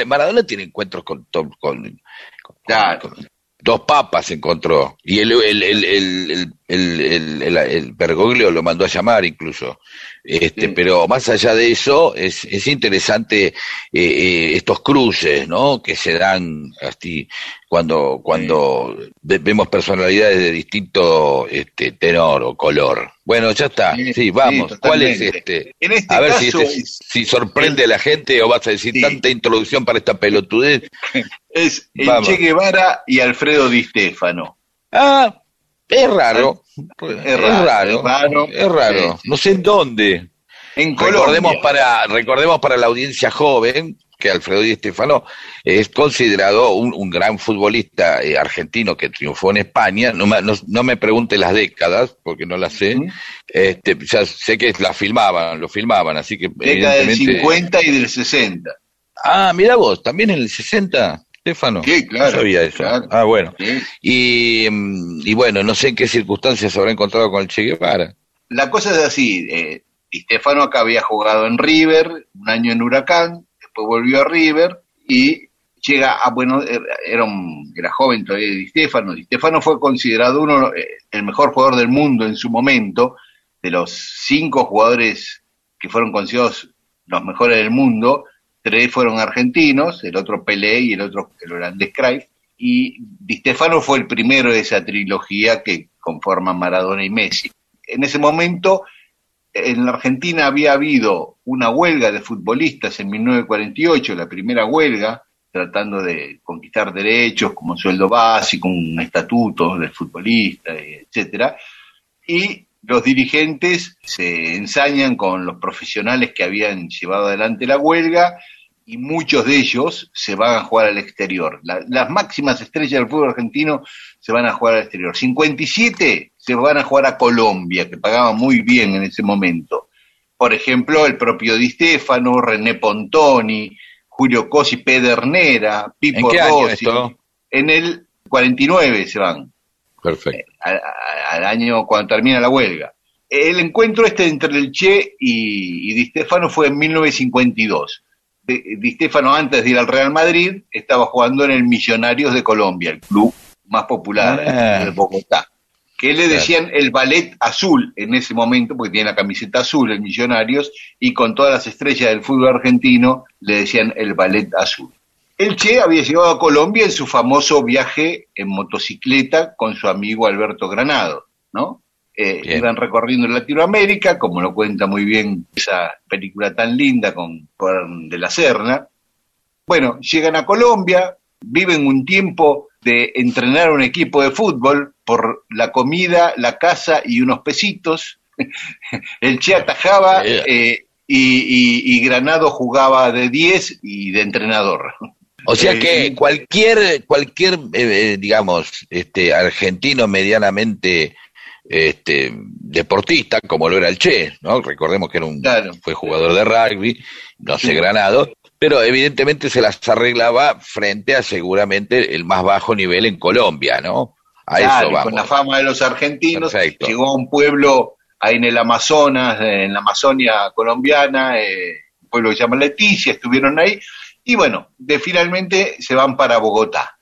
Maradona tiene encuentros con, con, con- con- Claro. con- dos papas se encontró y el el el el el, el, el- Bergoglio lo mandó a llamar incluso este Sí. pero más allá de eso es, es interesante eh, eh, estos cruces no que se dan así cuando cuando ve- vemos personalidades de distinto este tenor o color bueno ya está Sí, vamos cuál es este En este a ver si, este- es, si sorprende a la gente o vas a decir tanta introducción para esta pelotudez. es el Vamos. Che Guevara y Alfredo Di Stefano. Ah, es raro. Es raro, es raro. Es. No sé en dónde. En Recordemos Colombia. para, recordemos para la audiencia joven que Alfredo Di Stefano es considerado un, un gran futbolista eh, argentino que triunfó en España. No me, no, no me pregunte las décadas, porque no las sé. Este, ya sé que la filmaban, lo filmaban, así que Década del evidentemente- 50 y del 60. Ah, mira vos, también en el 60, Stefano. Sí, claro, No sabía eso. claro. Ah, bueno. ¿sí? Y, mm, y bueno, no sé en qué circunstancias se habrá encontrado con el Che Guevara. La cosa es así, eh, Di Stefano acá había jugado en River, un año en Huracán, después volvió a River y llega a, bueno, era, era un- era joven todavía Di Stefano, Di Stefano fue considerado uno, eh, el mejor jugador del mundo en su momento, de los cinco jugadores que fueron considerados los mejores del mundo, tres fueron argentinos, el otro Pelé y el otro el holandés Cruyff, y Di Stefano fue el primero de esa trilogía que conforman Maradona y Messi. En ese momento, en la Argentina había habido una huelga de futbolistas en 1948, la primera huelga, tratando de conquistar derechos como sueldo básico, un estatuto del futbolista, etcétera, y los dirigentes se ensañan con los profesionales que habían llevado adelante la huelga y muchos de ellos se van a jugar al exterior. La- las máximas estrellas del fútbol argentino se van a jugar al exterior. 57 se van a jugar a Colombia, que pagaba muy bien en ese momento. Por ejemplo, el propio Di Stefano, René Pontoni, Julio Cosi, Pedernera, Pipo ¿En qué año Rossi. esto? En el 49 se van Perfecto. al, al año cuando termina la huelga. El encuentro este entre el Che y, y Di Stefano fue en 1952. Di, Di Stefano antes de ir al Real Madrid estaba jugando en el Millonarios de Colombia, el club más popular Ah. de Bogotá. Que le decían el ballet azul en ese momento, porque tiene la camiseta azul, el Millonarios, y con todas las estrellas del fútbol argentino le decían el ballet azul. El Che había llegado a Colombia en su famoso viaje en motocicleta con su amigo Alberto Granado, ¿no? Eh, iban recorriendo Latinoamérica, como lo cuenta muy bien esa película tan linda con Juan de la Serna. Bueno, llegan a Colombia, viven un tiempo de entrenar un equipo de fútbol por la comida, la casa y unos pesitos. El Che atajaba eh, y, y- y Granado jugaba de 10 y de entrenador. O sea Eh, que cualquier, cualquier, eh, digamos, este argentino medianamente este, deportista, como lo era el Che, ¿no? Recordemos que era un, Claro. fue jugador de rugby, no sé, Granado, pero evidentemente se las arreglaba frente a seguramente el más bajo nivel en Colombia, ¿no? A Claro, eso vamos. con la fama de los argentinos, Perfecto. llegó a un pueblo ahí en el Amazonas, en la Amazonia colombiana, eh, un pueblo que se llama Leticia, estuvieron ahí, y bueno, de, finalmente se van para Bogotá,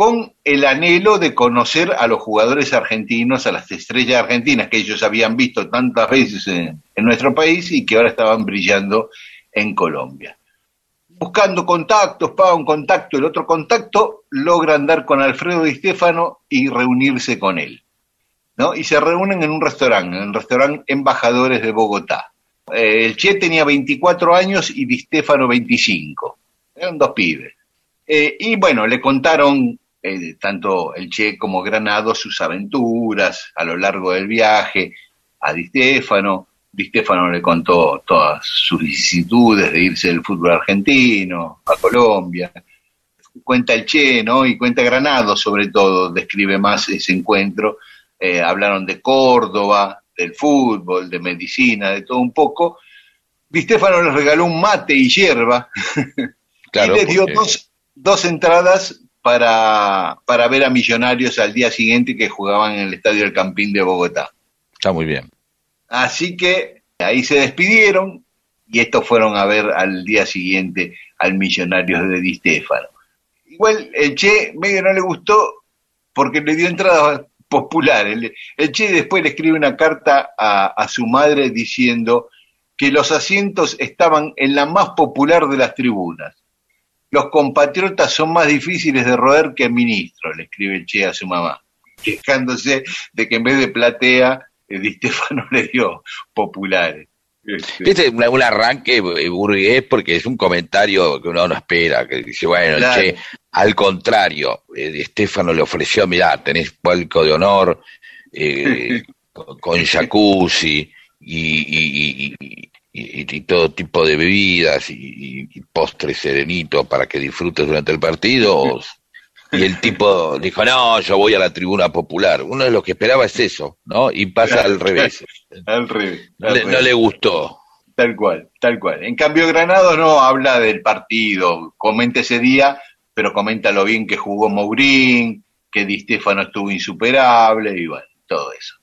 con el anhelo de conocer a los jugadores argentinos, a las estrellas argentinas que ellos habían visto tantas veces en, nuestro país y que ahora estaban brillando en Colombia buscando contactos, paga un contacto, el otro contacto, logran dar con Alfredo Di Stefano y reunirse con él. ¿no? Y se reúnen en un restaurante, en el restaurante Embajadores de Bogotá. Eh, el Che tenía 24 años y Di Stefano 25. Eran dos pibes. Eh, y bueno, le contaron eh, tanto el Che como Granado sus aventuras a lo largo del viaje a Di Stefano. Di Stefano le contó todas sus vicisitudes de irse del fútbol argentino a Colombia. Cuenta el Che, ¿no? Y cuenta Granado, sobre todo, describe más ese encuentro. Eh, hablaron de Córdoba, del fútbol, de medicina, de todo un poco. Di Stefano les regaló un mate y hierba Claro, y les dio porque- dos, dos entradas para, para ver a Millonarios al día siguiente que jugaban en el Estadio del Campín de Bogotá. Está muy bien. Así que ahí se despidieron y estos fueron a ver al día siguiente al Millonarios de Di Stefano. Igual el Che medio no le gustó porque le dio entradas populares. El, el Che después le escribe una carta a, a su madre diciendo que los asientos estaban en la más popular de las tribunas. Los compatriotas son más difíciles de roer que ministros, le escribe Che a su mamá, quejándose de que en vez de platea, Di Stefano le dio populares. Este, Este es un, un arranque eh, burgués porque es un comentario que uno no espera, que dice, bueno, Claro. che, al contrario, eh, Di Stefano le ofreció, mirá, tenés palco de honor, eh, con, con jacuzzi y, y, y- y- y- todo tipo de bebidas y, postres serenitos para que disfrutes durante el partido. Y el tipo dijo, no, yo voy a la tribuna popular. Uno de los que esperaba es eso, ¿no? Y pasa al revés. al revés. No al le gustó. Tal cual, tal cual. En cambio, Granado no habla del partido, comenta ese día, pero comenta lo bien que jugó Mourín, que Di Stefano estuvo insuperable y bueno, todo eso.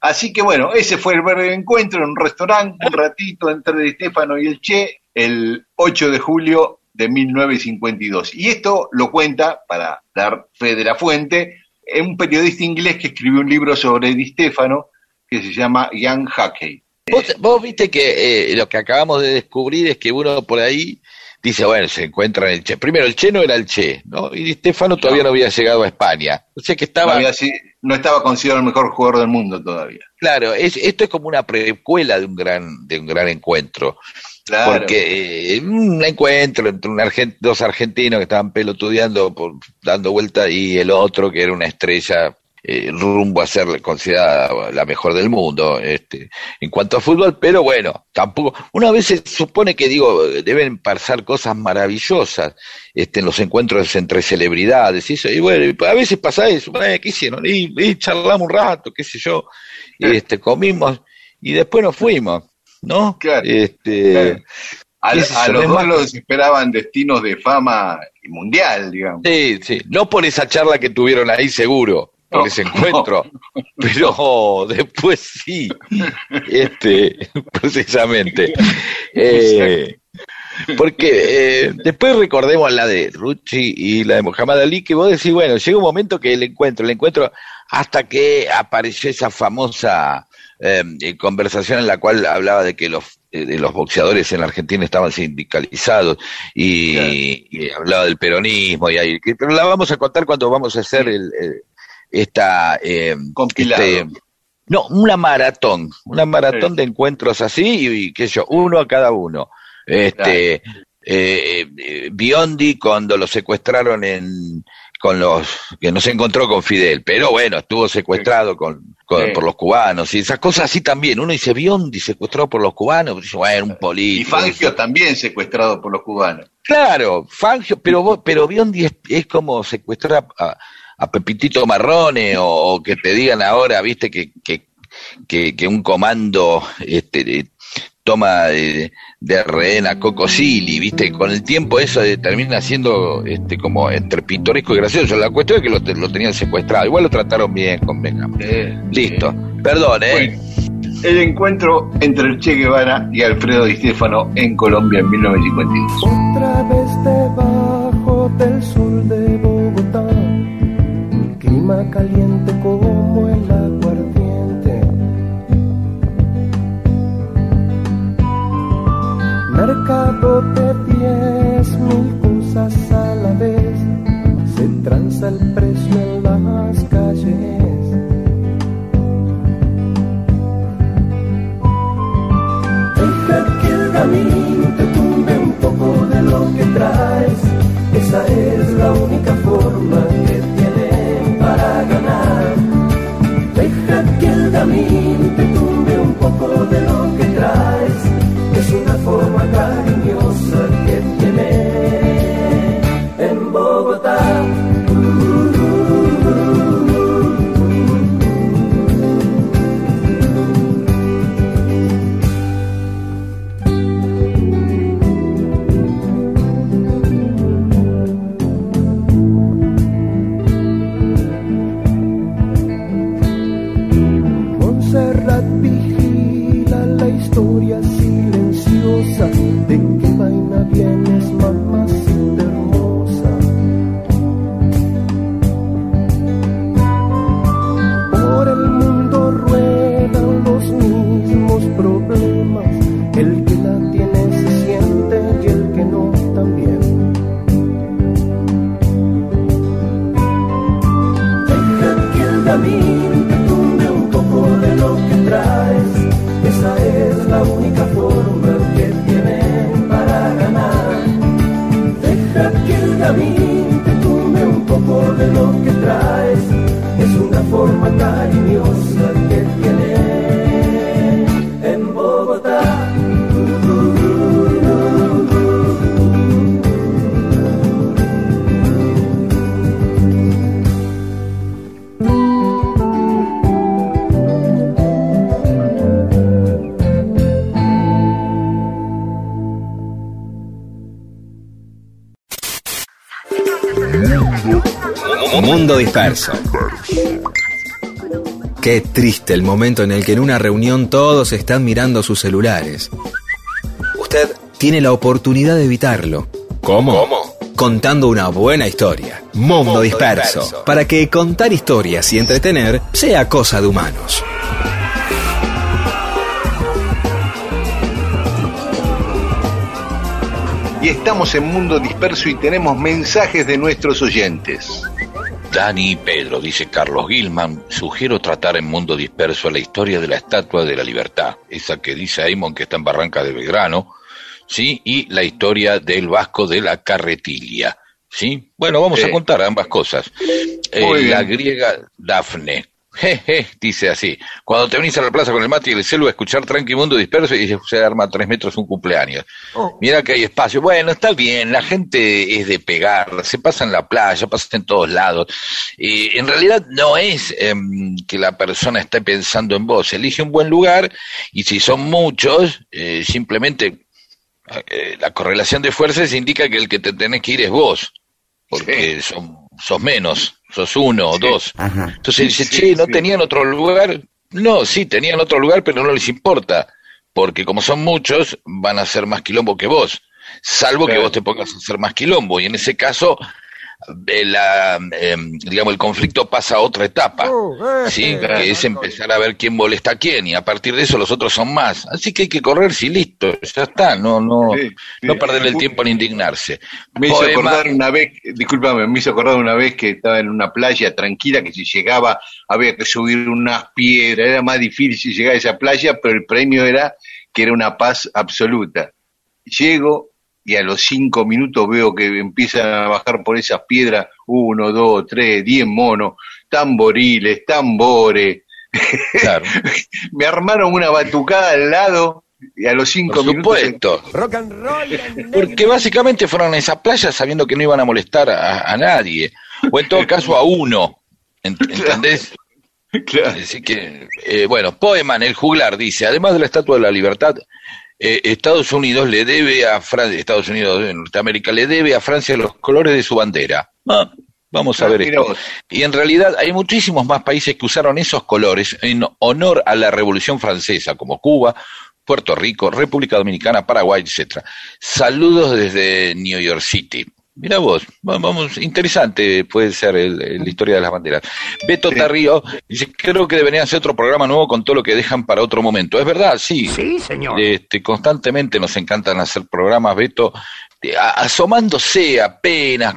Así que bueno, ese fue el breve encuentro en un restaurante, un ratito entre Di Stefano y el Che, el 8 de julio de 1952. Y esto lo cuenta, para dar fe de la fuente, un periodista inglés que escribió un libro sobre Di Stefano que se llama Ian Hackey. Vos, vos viste que eh, lo que acabamos de descubrir es que uno por ahí dice, bueno, se encuentra en el Che. Primero, el Che no era el Che, ¿no? Y Di Stefano todavía no, había llegado a España. O sea que No, estaba, había si- no estaba considerado el mejor jugador del mundo todavía. claro, es, esto es como una precuela de un gran, de un gran encuentro. Claro. Porque eh, un encuentro entre un dos argentinos que estaban pelotudeando, por, dando vuelta, y el otro que era una estrella eh, rumbo a ser considerada la mejor del mundo este, en cuanto a fútbol, pero bueno, tampoco. Una vez se supone que, digo, deben pasar cosas maravillosas este, en los encuentros entre celebridades y eso, y bueno, a veces pasa eso, ¿qué hicieron? Y, y charlamos un rato, qué sé yo, y, este, comimos y después nos fuimos. ¿No? Claro, Este, claro. A, ¿Qué es a dos los esperaban destinos de fama mundial, digamos. Sí, sí, no por esa charla que tuvieron ahí seguro, por ese encuentro, pero después sí, este, precisamente. Eh, porque eh, después recordemos la de Rucci y la de Muhammad Ali, que vos decís, bueno, llega un momento que el encuentro, el encuentro, hasta que apareció esa famosa eh, conversación en la cual hablaba de que los eh, de los boxeadores en la Argentina estaban sindicalizados y, Claro. y hablaba del peronismo y ahí, pero la vamos a contar cuando vamos a hacer el, el- esta eh, Compilado. este, no, una maratón, una maratón Sí. de encuentros así y, y qué sé yo, uno a cada uno. Este, eh, eh, Biondi cuando lo secuestraron en con los que no se encontró con Fidel, pero bueno, estuvo secuestrado con, con- Sí. por los cubanos y esas cosas así también. Uno dice Biondi secuestrado por los cubanos, dice, bueno, un Y político. Fangio también secuestrado por los cubanos. Claro, Fangio, pero pero Biondi es, es como secuestrar a, a Pepitito Marrone o, o que te digan ahora, viste, que, que, que, que un comando este, de- toma de, de rehén a Coco Silly, viste, con el tiempo eso de- termina siendo este, como entre pintoresco y gracioso. La cuestión es que lo, lo tenían secuestrado, igual lo trataron bien, convengamos. Listo, perdón, ¿eh? Bueno, el encuentro entre el Che Guevara y Alfredo Di Stefano en Colombia en 1952. Otra vez debajo del clima caliente Mundo disperso. Qué triste el momento en el que en una reunión todos están mirando sus celulares. Usted tiene la oportunidad de evitarlo. ¿Cómo? Contando una buena historia. Mundo disperso. Para que contar historias y entretener sea cosa de humanos. Y estamos en Mundo Disperso y tenemos mensajes de nuestros oyentes. Dani y Pedro, dice Carlos Gilman, sugiero tratar en Mundo Disperso la historia de la Estatua de la Libertad, esa que dice Aymon que está en Barranca de Belgrano, ¿sí? Y la historia del Vasco de la Carretilla, ¿sí? Bueno, vamos a contar ambas cosas. Eh, la griega Dafne, jeje, dice así, cuando te venís a la plaza con el mate y el celu a escuchar Tranqui Mundo Disperso y se arma a tres metros un cumpleaños. Mira que hay espacio. Bueno, está bien, la gente es de pegar, se pasa en la playa, pasa en todos lados. Y en realidad no es em, que la persona esté pensando en vos, elige un buen lugar y si son muchos, eh, simplemente eh, la correlación de fuerzas indica que el que te tenés que ir es vos, porque son, sos menos, sos uno o dos. Entonces dice, Sí, che, ¿no sí. tenían otro lugar? No, sí, tenían otro lugar, pero no les importa, porque como son muchos, van a hacer más quilombo que vos, salvo que vos te pongas a hacer más quilombo, y en ese caso, la, em, digamos, el conflicto pasa a otra etapa, ¿sí? que es empezar a ver quién molesta a quién, y a partir de eso los otros son más. Así que hay que correr, sí, listo, ya está, no, no, Sí, sí. no perder el tiempo en indignarse. Me hizo Poema- acordar una vez, discúlpame, me hizo acordar una vez que estaba en una playa tranquila, que si llegaba había que subir unas piedras, era más difícil llegar a esa playa, pero el premio era que era una paz absoluta. Llego y a los cinco minutos veo que empiezan a bajar por esas piedras uno, dos, tres, diez monos, tamboriles, tambores. Claro. Me armaron una batucada al lado y a los cinco Por minutos... supuesto. Rock and roll. Porque básicamente fueron a esa playa sabiendo que no iban a molestar a, a nadie. O en todo caso a uno. Ent- ¿Entendés? Claro. Así que, eh, bueno, Poeman, el juglar, dice, además de la Estatua de la Libertad, eh, Estados Unidos le debe a Francia, Estados Unidos de Norteamérica le debe a Francia los colores de su bandera. Ah, vamos a Ah, ver esto. vos. Y en realidad hay muchísimos más países que usaron esos colores en honor a la Revolución Francesa, como Cuba, Puerto Rico, República Dominicana, Paraguay, etcétera. Saludos desde New York City. Mira vos, va- vamos, interesante puede ser la historia de las banderas. Beto Sí. Tarrío dice, creo que deberían hacer otro programa nuevo con todo lo que dejan para otro momento. Es verdad, sí. Sí, señor. Este, constantemente nos encantan hacer programas, Beto, a- asomándose apenas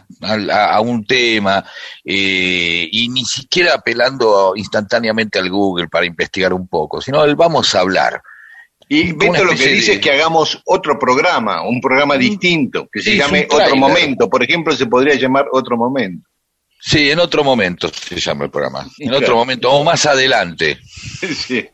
a un tema eh, y ni siquiera apelando instantáneamente al Google para investigar un poco, sino el vamos a hablar. Y Beto lo que dice de- es que hagamos otro programa, un programa distinto, que se Sí, llame Otro. Momento. Por ejemplo, se podría llamar Otro Momento. Sí, en otro momento se llama el programa. En Claro. otro momento, o más adelante. Sí.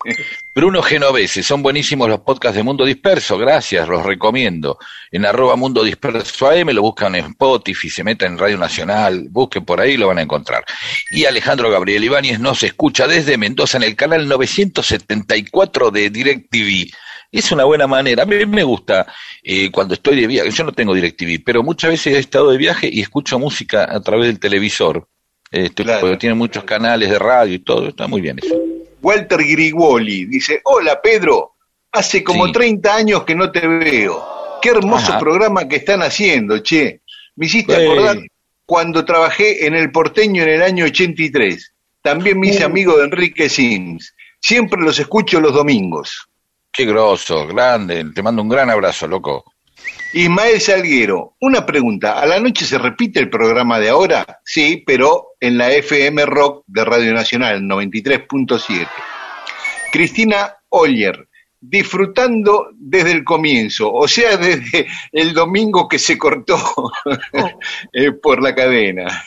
Bruno Genovese, son buenísimos los podcasts de Mundo Disperso, gracias, los recomiendo. En arroba Mundo Disperso AM, lo buscan en Spotify, se meten en Radio Nacional, busquen por ahí, lo van a encontrar. Y Alejandro Gabriel Ibáñez nos escucha desde Mendoza en el canal 974 de DirecTV. Es una buena manera, a mí me gusta eh, cuando estoy de viaje, yo no tengo DirecTV, pero muchas veces he estado de viaje y escucho música a través del televisor, este, Claro. porque tiene muchos canales de radio y todo, está muy bien eso. Walter Grigoli dice, hola Pedro, hace como Sí. 30 años que no te veo. Qué hermoso Ajá. programa que están haciendo, che. Me hiciste Sí. acordar cuando trabajé en el porteño en el año 83. También me hice amigo de Enrique Sims. Siempre los escucho los domingos. Qué grosso, grande. Te mando un gran abrazo, loco. Ismael Salguero, una pregunta. ¿A la noche se repite el programa de ahora? Sí, pero en la FM Rock de Radio Nacional, 93.7. Cristina Oller, disfrutando desde el comienzo, o sea, desde el domingo que se cortó eh, por la cadena.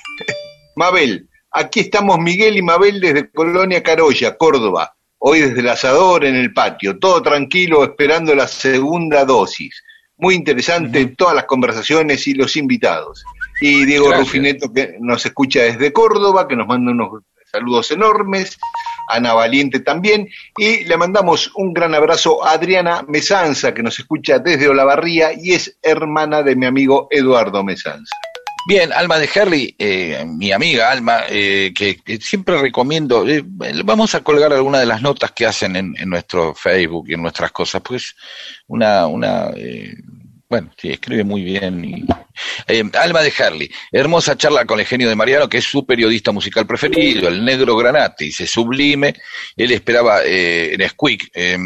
Mabel, aquí estamos Miguel y Mabel desde Colonia Carolla, Córdoba. Hoy desde el asador en el patio, todo tranquilo esperando la segunda dosis. Muy interesante todas las conversaciones y los invitados. Y Diego Gracias. Rufineto que nos escucha desde Córdoba, que nos manda unos saludos enormes. Ana Valiente también. Y le mandamos un gran abrazo a Adriana Mesanza, que nos escucha desde Olavarría y es hermana de mi amigo Eduardo Mesanza. Bien, Alma de Harry, eh, mi amiga Alma, eh, que, siempre recomiendo, eh, vamos a colgar algunas de las notas que hacen en, en nuestro Facebook y en nuestras cosas, pues una, una, eh, bueno, sí, escribe muy bien. Y, eh, Alma de Harley, hermosa charla con el genio de Mariano, que es su periodista musical preferido, el negro Granate, dice sublime, él esperaba eh, en Squeak, eh,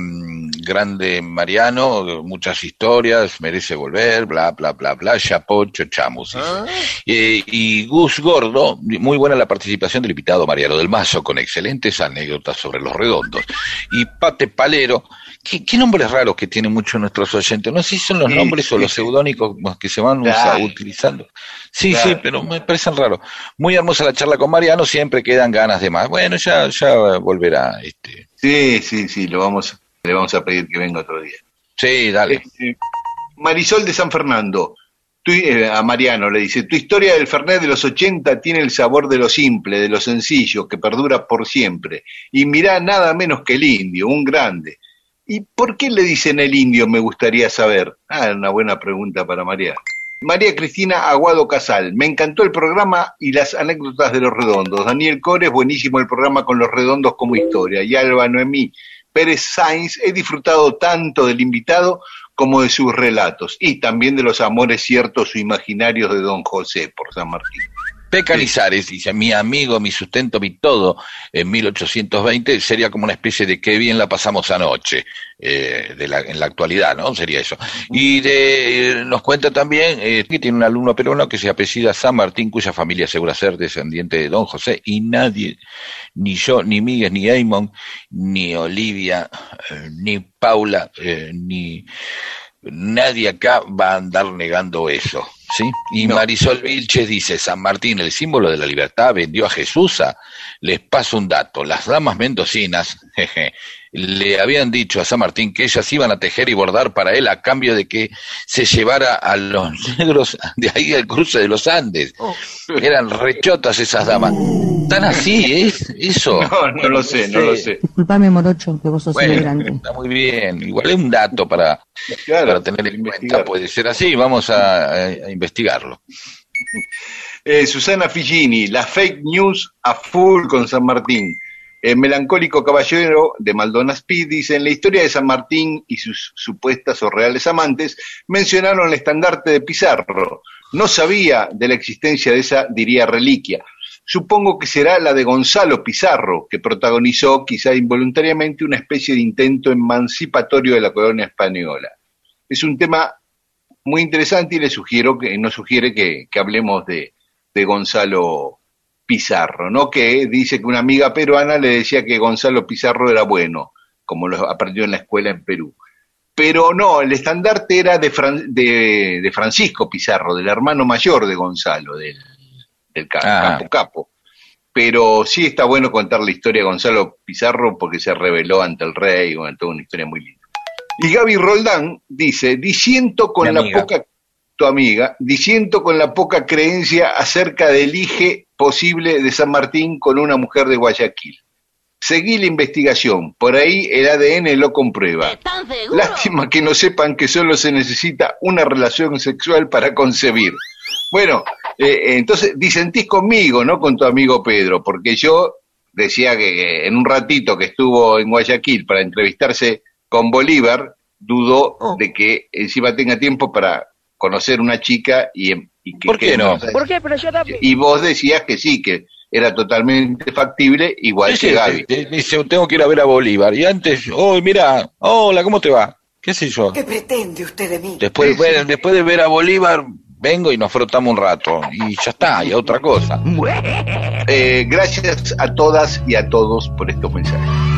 grande Mariano, muchas historias, merece volver, bla, bla, bla, bla, chapocho, chamus. dice. Eh, y Gus Gordo, muy buena la participación del invitado Mariano del Mazo, con excelentes anécdotas sobre los redondos. Y Pate Palero, ¿qué, qué nombres raros que tienen muchos nuestros oyentes? No sé si son los Sí, nombres o los sí. seudónicos que se van Claro. utilizando. Sí, Claro. sí, pero me parecen raros. Muy hermosa la charla con Mariano, siempre quedan ganas de más. Bueno, ya, ya volverá. Este. Sí, sí, sí, lo vamos, le vamos a pedir que venga otro día. Sí, dale. Eh, Marisol de San Fernando, tu- eh, a Mariano le dice, tu historia del Fernet de los 80 tiene el sabor de lo simple, de lo sencillo, que perdura por siempre. Y mirá nada menos que el indio, un grande. ¿Y por qué le dicen el indio? Me gustaría saber. Ah, una buena pregunta para María. María Cristina Aguado Casal, me encantó el programa y las anécdotas de los redondos. Daniel Cores, buenísimo el programa con los redondos como historia. Y Alba Noemí Pérez Sainz, he disfrutado tanto del invitado como de sus relatos y también de los amores ciertos o imaginarios de Don José por San Martín. Peca Lizares dice, mi amigo, mi sustento, mi todo, en 1820 sería como una especie de qué bien la pasamos anoche, eh, de la, en la actualidad, ¿no? Sería eso. Y de, eh, nos cuenta también eh, que tiene un alumno peruano que se apellida San Martín, cuya familia asegura ser descendiente de Don José, y nadie, ni yo, ni Miguel, ni Eamon, ni Olivia, eh, ni Paula, ni nadie acá va a andar negando eso. ¿sí? Y Marisol Vilches dice, San Martín, el símbolo de la libertad, vendió a Jesús. Les paso un dato, las damas mendocinas jeje, le habían dicho a San Martín que ellas iban a tejer y bordar para él a cambio de que se llevara a los negros de ahí al cruce de los Andes. Oh. Eran rechotas esas damas. ¿Tan así es eso? No, no lo sé, no lo sé. Disculpame, Morocho, que vos sos Bueno, celebrante. está muy bien. Igual es un dato para, Claro, para tener en cuenta. Puede ser así, vamos a investigarlo. Eh, Susana Figini, la fake news a full con San Martín. El melancólico caballero de Maldona Speed dice, en la historia de San Martín y sus supuestas o reales amantes, mencionaron el estandarte de Pizarro. No sabía de la existencia de esa, diría, reliquia. Supongo que será la de Gonzalo Pizarro, que protagonizó, quizá involuntariamente, una especie de intento emancipatorio de la colonia española. Es un tema muy interesante y le sugiero que nos sugiere que, que hablemos de, de Gonzalo Pizarro, ¿no? Que dice que una amiga peruana le decía que Gonzalo Pizarro era bueno, como lo aprendió en la escuela en Perú. Pero no, el estandarte era de, Fran- de, de Francisco Pizarro, del hermano mayor de Gonzalo, del, del Ah. capo capo. Pero sí está bueno contar la historia de Gonzalo Pizarro porque se rebeló ante el rey, bueno, toda una historia muy linda. Y Gaby Roldán dice, disiento con la poca, tu amiga, disiento con la poca creencia acerca del hije posible de San Martín con una mujer de Guayaquil. Seguí la investigación, por ahí el ADN lo comprueba. Lástima que no sepan que solo se necesita una relación sexual para concebir. Bueno, eh, entonces disentís conmigo, no con tu amigo Pedro, porque yo decía que en un ratito que estuvo en Guayaquil para entrevistarse con Bolívar, dudo Oh. de que encima tenga tiempo para conocer una chica y, em- y que ¿Por qué no? ¿Por qué? Pero yo también. Y vos decías que sí, que era totalmente factible, igual Sí, que sí, Gaby. Dice, tengo que ir a ver a Bolívar. Y antes, oh, mira, hola, ¿cómo te va? ¿Qué sé yo? ¿Qué pretende usted de mí? Después, Sí, sí. bueno, después de ver a Bolívar, vengo y nos frotamos un rato. Y ya está, y a otra cosa. Eh, gracias a todas y a todos por estos mensajes.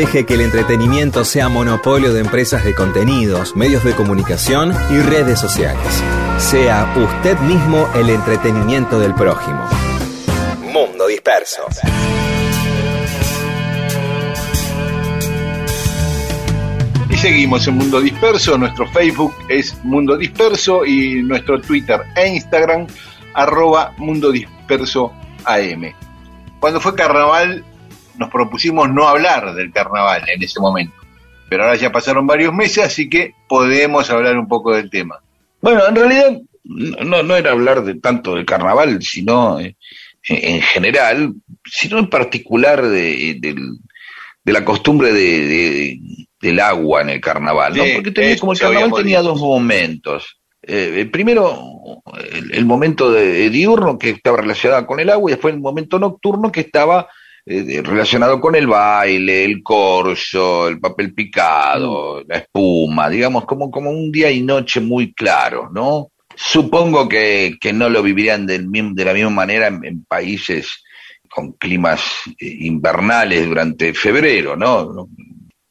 Deje que el entretenimiento sea monopolio de empresas de contenidos, medios de comunicación y redes sociales. Sea usted mismo el entretenimiento del prójimo. Mundo Disperso. Y seguimos en Mundo Disperso, nuestro Facebook es Mundo Disperso y nuestro Twitter e Instagram arroba Mundo Disperso AM. Cuando fue carnaval nos propusimos no hablar del carnaval en ese momento, pero ahora ya pasaron varios meses, así que podemos hablar un poco del tema. Bueno, en realidad no, no era hablar de tanto del carnaval, sino eh, en general, sino en particular de, del- de la costumbre de, de- del agua en el carnaval, ¿no? Porque tenía, como el carnaval tenía dos momentos. Eh, el primero, el, el momento de, diurno que estaba relacionado con el agua y después el momento nocturno que estaba eh, relacionado con el baile, el corso, el papel picado, la espuma, digamos, como, como un día y noche muy claro, ¿no? Supongo que, que no lo vivirían del de la misma manera en, en países con climas eh, invernales durante febrero, ¿no?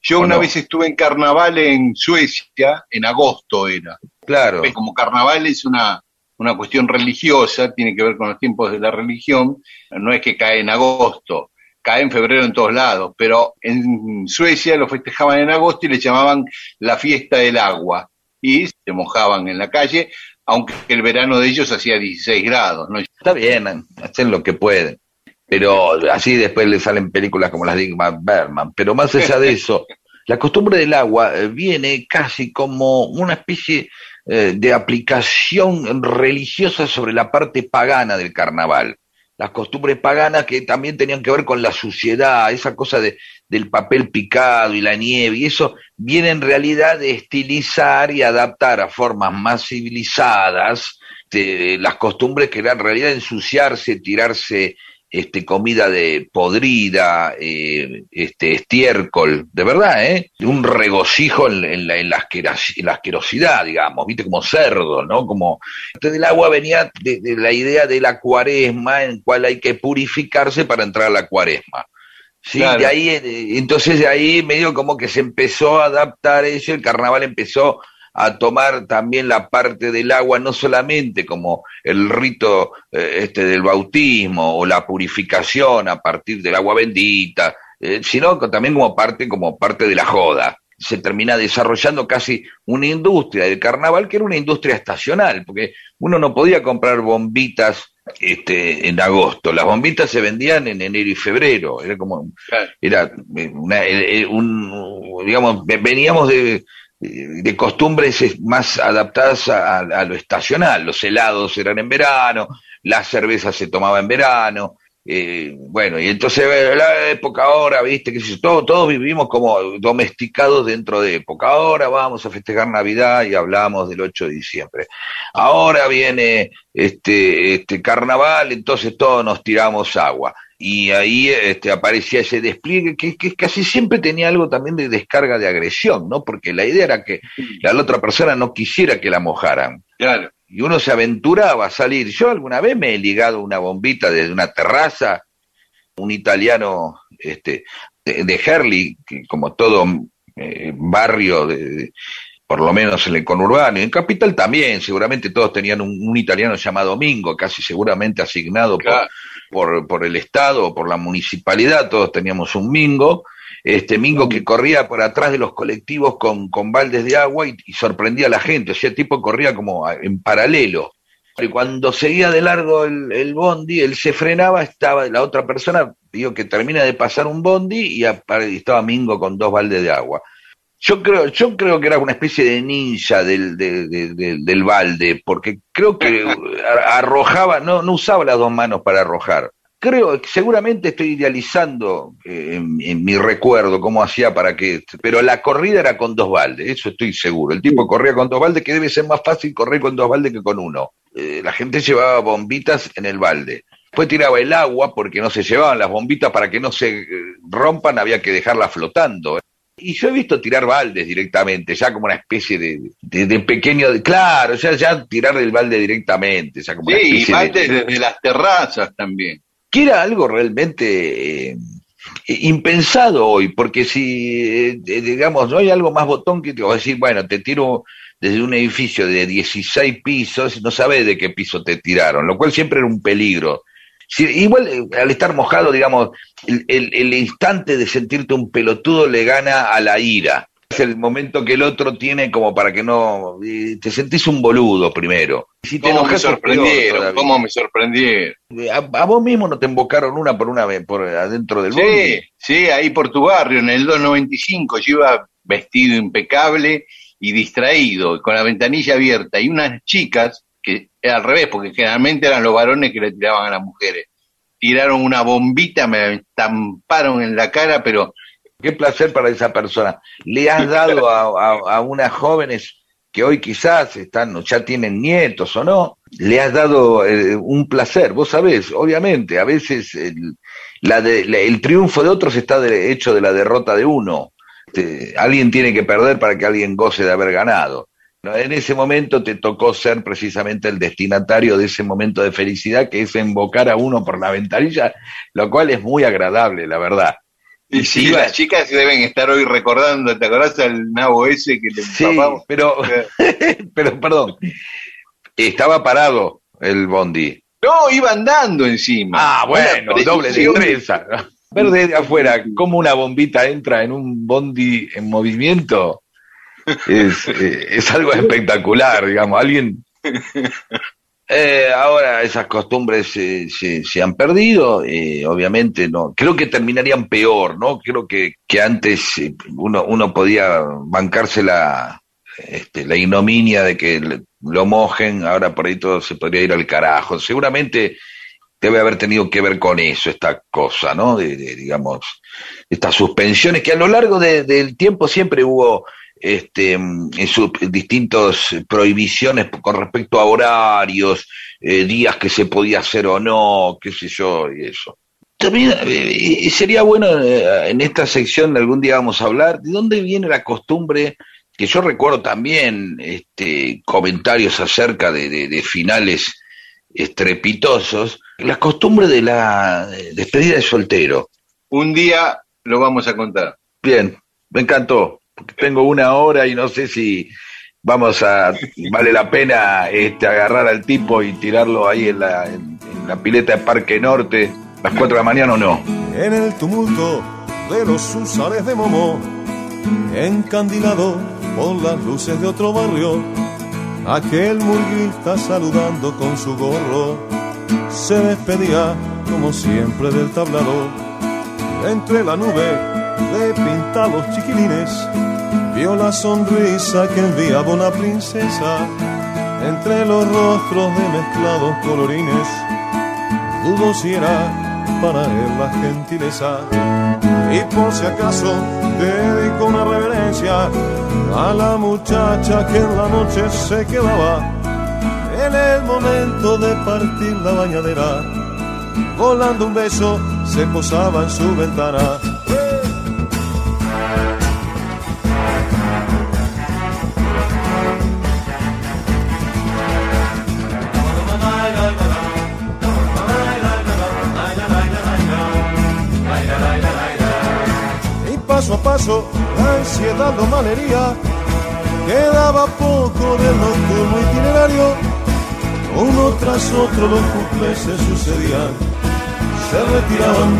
Yo ¿O una no? vez estuve en carnaval en Suecia, en agosto era. Claro, Como carnaval es una, una cuestión religiosa, tiene que ver con los tiempos de la religión, no es que cae en agosto, cae en febrero en todos lados, pero en Suecia lo festejaban en agosto y le llamaban la fiesta del agua y se mojaban en la calle, aunque el verano de ellos hacía 16 grados, ¿no? está bien, hacen lo que pueden. Pero así después le salen películas como las de Ingmar Bergman. Pero más allá de eso, la costumbre del agua eh, viene casi como una especie eh, de aplicación religiosa sobre la parte pagana del carnaval. Las costumbres paganas que también tenían que ver con la suciedad, esa cosa de, del papel picado y la nieve, y eso viene en realidad de estilizar y adaptar a formas más civilizadas las costumbres que eran en realidad ensuciarse, tirarse este, comida de podrida, eh, este, estiércol, de verdad, ¿eh? Un regocijo en, en la, en, la en la asquerosidad, digamos, viste, como cerdo, ¿no? Como entonces el agua venía de, de la idea de la cuaresma, en cual hay que purificarse para entrar a la cuaresma. Sí, Claro. de ahí, eh, entonces de ahí medio como que se empezó a adaptar eso, el carnaval empezó a tomar también la parte del agua, no solamente como el rito eh, este del bautismo o la purificación a partir del agua bendita, eh, sino también como parte, como parte de la joda. Se termina desarrollando casi una industria del carnaval que era una industria estacional, porque uno no podía comprar bombitas este, en agosto, las bombitas se vendían en enero y febrero, era como era eh, una, un, digamos, ve- veníamos de, de costumbres eh, más adaptadas a, lo estacional. Los helados eran en verano, la cerveza se tomaba en verano. eh, bueno, y entonces eh, la época ahora, viste, que todos, todos vivimos como domesticados dentro de época. Ahora vamos a festejar Navidad y hablamos del 8 de diciembre. Ahora viene este, este carnaval, entonces todos nos tiramos agua y ahí este, aparecía ese despliegue que, que casi siempre tenía algo también de descarga de agresión, ¿no? Porque la idea era que la otra persona no quisiera que la mojaran. Claro. Y uno se aventuraba a salir. Yo alguna vez me he ligado una bombita desde una terraza, un italiano este, de, de Herley, que como todo eh, barrio de, de- por lo menos en el conurbano, y en Capital también, seguramente todos tenían un, un italiano llamado Mingo, casi seguramente asignado Claro. por, por el Estado o por la municipalidad, todos teníamos un Mingo, este Mingo que corría por atrás de los colectivos con, con baldes de agua y, sorprendía a la gente, o sea, el tipo corría como en paralelo. Y cuando seguía de largo el, el bondi, él se frenaba, estaba la otra persona, digo que termina de pasar un bondi y y estaba Mingo con dos baldes de agua. Yo creo, yo creo que era una especie de ninja del, de- de- de- del balde, porque creo que arrojaba, no, no usaba las dos manos para arrojar. Creo, seguramente estoy idealizando eh, en, en mi recuerdo cómo hacía para que, pero la corrida era con dos baldes, eso estoy seguro. El tipo corría con dos baldes, que debe ser más fácil correr con dos baldes que con uno. Eh, la gente llevaba bombitas en el balde. Después tiraba el agua, porque no se llevaban las bombitas para que no se eh, rompan, había que dejarlas flotando. Y yo he visto tirar baldes directamente, ya como una especie de, de, de pequeño, claro, ya, ya tirar el balde directamente, ya como una Sí, y especie de- baldes desde las terrazas también. que era algo realmente eh, impensado hoy, porque si, eh, eh, digamos, no hay algo más botón que te vas a decir, bueno, te tiro desde un edificio de 16 pisos, no sabes de qué piso te tiraron, lo cual siempre era un peligro. Si- igual eh, al estar mojado, digamos, el, el- el instante de sentirte un pelotudo le gana a la ira. Es el momento que el otro tiene como para que no... eh, te sentís un boludo primero. Si te ¿Cómo me enojas, sorprendieron? ¿Cómo me sorprendieron? A, a vos mismo no te embocaron una por una vez por adentro del Sí, bondi. sí, ahí por tu barrio, en el 295, yo iba vestido impecable y distraído, con la ventanilla abierta, y unas chicas, era al revés, porque generalmente eran los varones que le tiraban a las mujeres, tiraron una bombita, me estamparon en la cara, pero qué placer para esa persona. Le has dado a, a, a unas jóvenes que hoy quizás están, ya tienen nietos o no, le has dado eh, un placer. Vos sabés, obviamente, a veces el, la de, la- el triunfo de otros está de- hecho de la derrota de uno. Este, alguien tiene que perder para que alguien goce de haber ganado. En ese momento te tocó ser precisamente el destinatario de ese momento de felicidad que es invocar a uno por la ventanilla, lo cual es muy agradable, la verdad. Y sí, iba- las chicas deben estar hoy recordando, ¿te acordás al nabo ese que le Sí, empapamos? pero, pero perdón, estaba parado el bondi. No, iba andando encima. Ah, bueno, doble precisión. destreza. Ver desde afuera cómo una bombita entra en un bondi en movimiento es, eh, es algo espectacular, digamos. Alguien. Eh, ahora esas costumbres eh, se, se han perdido, eh, obviamente no. Creo que terminarían peor, ¿no? Creo que, que antes uno, uno podía bancarse la, este, la ignominia de que lo mojen, ahora por ahí todo se podría ir al carajo. Seguramente debe haber tenido que ver con eso, esta cosa, ¿no? De, de, digamos, estas suspensiones que a lo largo de- del tiempo siempre hubo este, en sus distintas prohibiciones con respecto a horarios, eh, días que se podía hacer o no, qué sé yo, y eso. También eh, y sería bueno eh, en esta sección algún día vamos a hablar de dónde viene la costumbre que yo recuerdo también este, comentarios acerca de, de- de finales estrepitosos, la costumbre de la despedida de soltero. Un día lo vamos a contar. Bien, me encantó. Tengo una hora y no sé si vamos a vale la pena este agarrar al tipo y tirarlo ahí en la, pileta de Parque Norte a las 4 de la mañana o no. en el tumulto de los usares de Momo, encandilado por las luces de otro barrio, aquel murguista saludando con su gorro, se despedía como siempre del tablado, entre la nube de pintados chiquilines, vio la sonrisa que enviaba una princesa, entre los rostros de mezclados colorines, dudo si era para él la gentileza. Y por si acaso dedico una reverencia a la muchacha que en la noche se quedaba en el momento de partir la bañadera. Volando un beso se posaba en su ventana. Paso a paso ansiedad lo malería. Quedaba poco del nocturno itinerario. Uno tras otro los cumples se sucedían. Se retiraban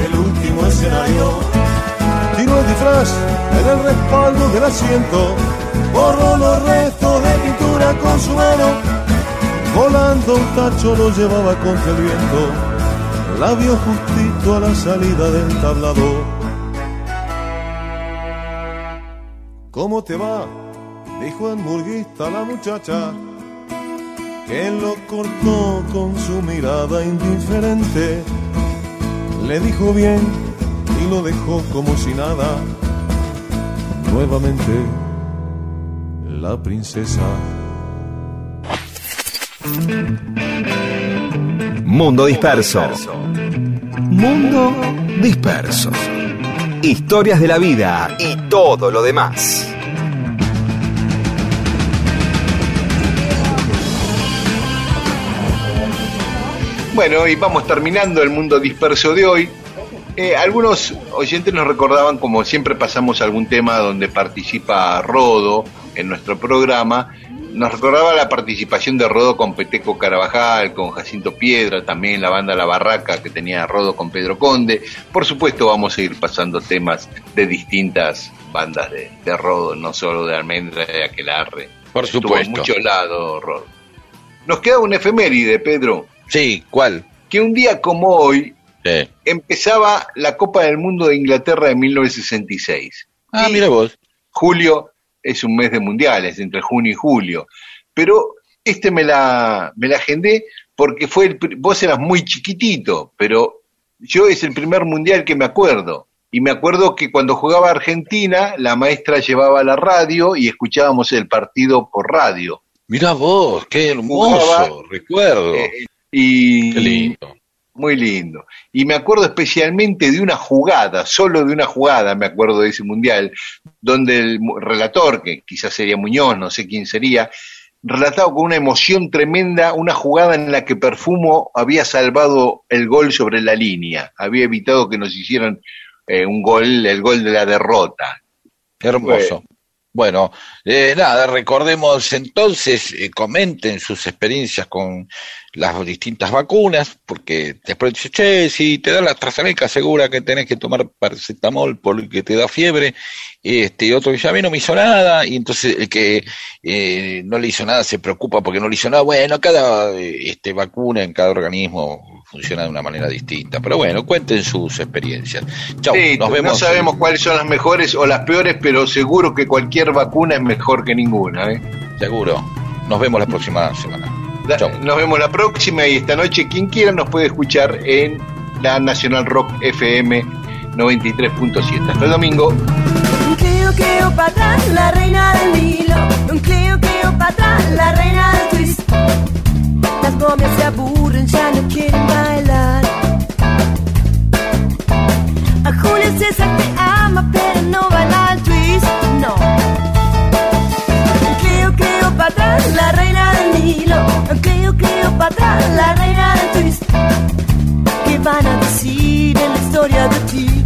del último escenario. Tiró el disfraz en el respaldo del asiento. Borró los restos de pintura con su mano. Volando un tacho lo llevaba contra el viento. La vio justito a la salida del tablado. ¿Cómo te va? Dijo el murguista la muchacha, que lo cortó con su mirada indiferente. Le dijo bien y lo dejó como si nada. Nuevamente, la princesa. Mundo disperso. Mundo disperso. Historias de la vida y todo lo demás. Bueno, y vamos terminando el mundo disperso de hoy. Eh, algunos oyentes nos recordaban, como siempre pasamos algún tema donde participa Rodo en nuestro programa, nos recordaba la participación de Rodo con Peteco Carabajal, con Jacinto Piedra, también la banda La Barraca que tenía Rodo con Pedro Conde. Por supuesto vamos a ir pasando temas de distintas bandas de, de Rodo, no solo de Almendra y de Aquelarre. Por Estuvo supuesto. en muchos lados, Rodo. Nos queda un efeméride, Pedro, Sí, ¿cuál? que un día como hoy Sí. empezaba la Copa del Mundo de Inglaterra de 1966. Ah, Y mira vos. Julio es un mes de mundiales, entre junio y julio. Pero este me la, me la agendé porque fue el, vos eras muy chiquitito, pero yo es el primer mundial que me acuerdo. Y me acuerdo que cuando jugaba Argentina, la maestra llevaba la radio y escuchábamos el partido por radio. Mirá vos, qué hermoso, Jugaba, recuerdo. Eh, y qué lindo. Muy lindo. Y me acuerdo especialmente de una jugada, solo de una jugada, me acuerdo de ese mundial, donde el relator, que quizás sería Muñoz, no sé quién sería, relataba con una emoción tremenda una jugada en la que Perfumo había salvado el gol sobre la línea, había evitado que nos hicieran eh, un gol, el gol de la derrota. Hermoso. Bueno, eh, nada, recordemos entonces, eh, comenten sus experiencias con las distintas vacunas, porque después dice, che, si te da la AstraZeneca, segura que tenés que tomar paracetamol porque te da fiebre, este, otro dice, a mí no me hizo nada, y entonces el que eh, no le hizo nada se preocupa porque no le hizo nada, bueno, cada eh, este, vacuna en cada organismo funciona de una manera distinta, pero bueno, cuenten sus experiencias. Chau, Sí, nos vemos. no sabemos cuáles son las mejores o las peores, pero seguro que cualquier vacuna es mejor que ninguna. ¿eh? Seguro. Nos vemos la próxima semana. Nos vemos la próxima y esta noche quien quiera nos puede escuchar en la Nacional Rock FM 93.7. Hasta el domingo. Cleo, Cleopatra, la reina del Nilo. Un Cleo, Cleopatra, la reina del twist. Las momias se aburren, ya no quieren bailar. A Julio César te ama, pero no baila el twist, no. Un Cleo, Cleopatra, la reina del Nilo. Un Cleo, Cleopatra, la reina del twist. ¿Qué van a decir en la historia de ti?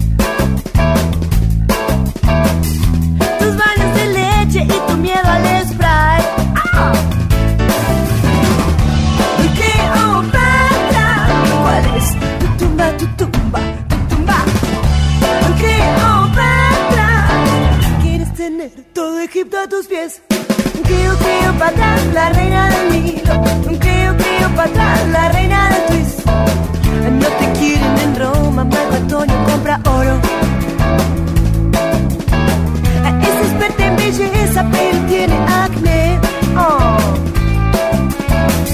Egipto a tus pies? Cleo, Cleopatra, la reina del Nilo. Cleo, Cleopatra, la reina del twist. No te quieren en Roma, Marco Antonio compra oro. Es experta en belleza, pero tiene acné. Oh.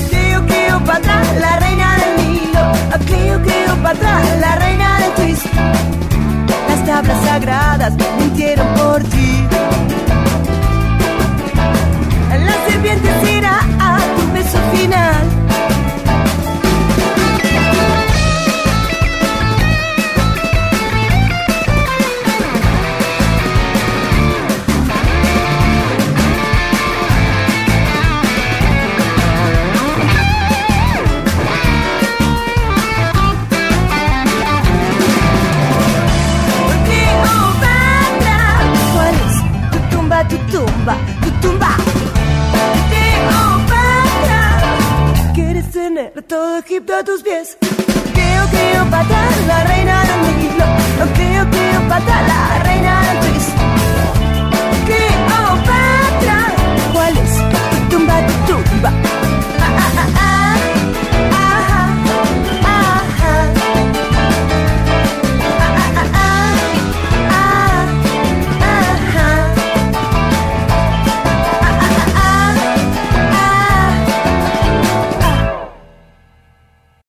Cleo, Cleopatra, la reina del Nilo. Ah, Cleo, Cleopatra, la reina del twist. Las tablas sagradas mintieron por ti. Será a tu beso final. Cleopatra, ¿cuál es tu tumba, tu tumba, tu tumba? Egipto a tus pies? Cleo, Cleopatra, la reina del Nilo. Cleo, Cleopatra, la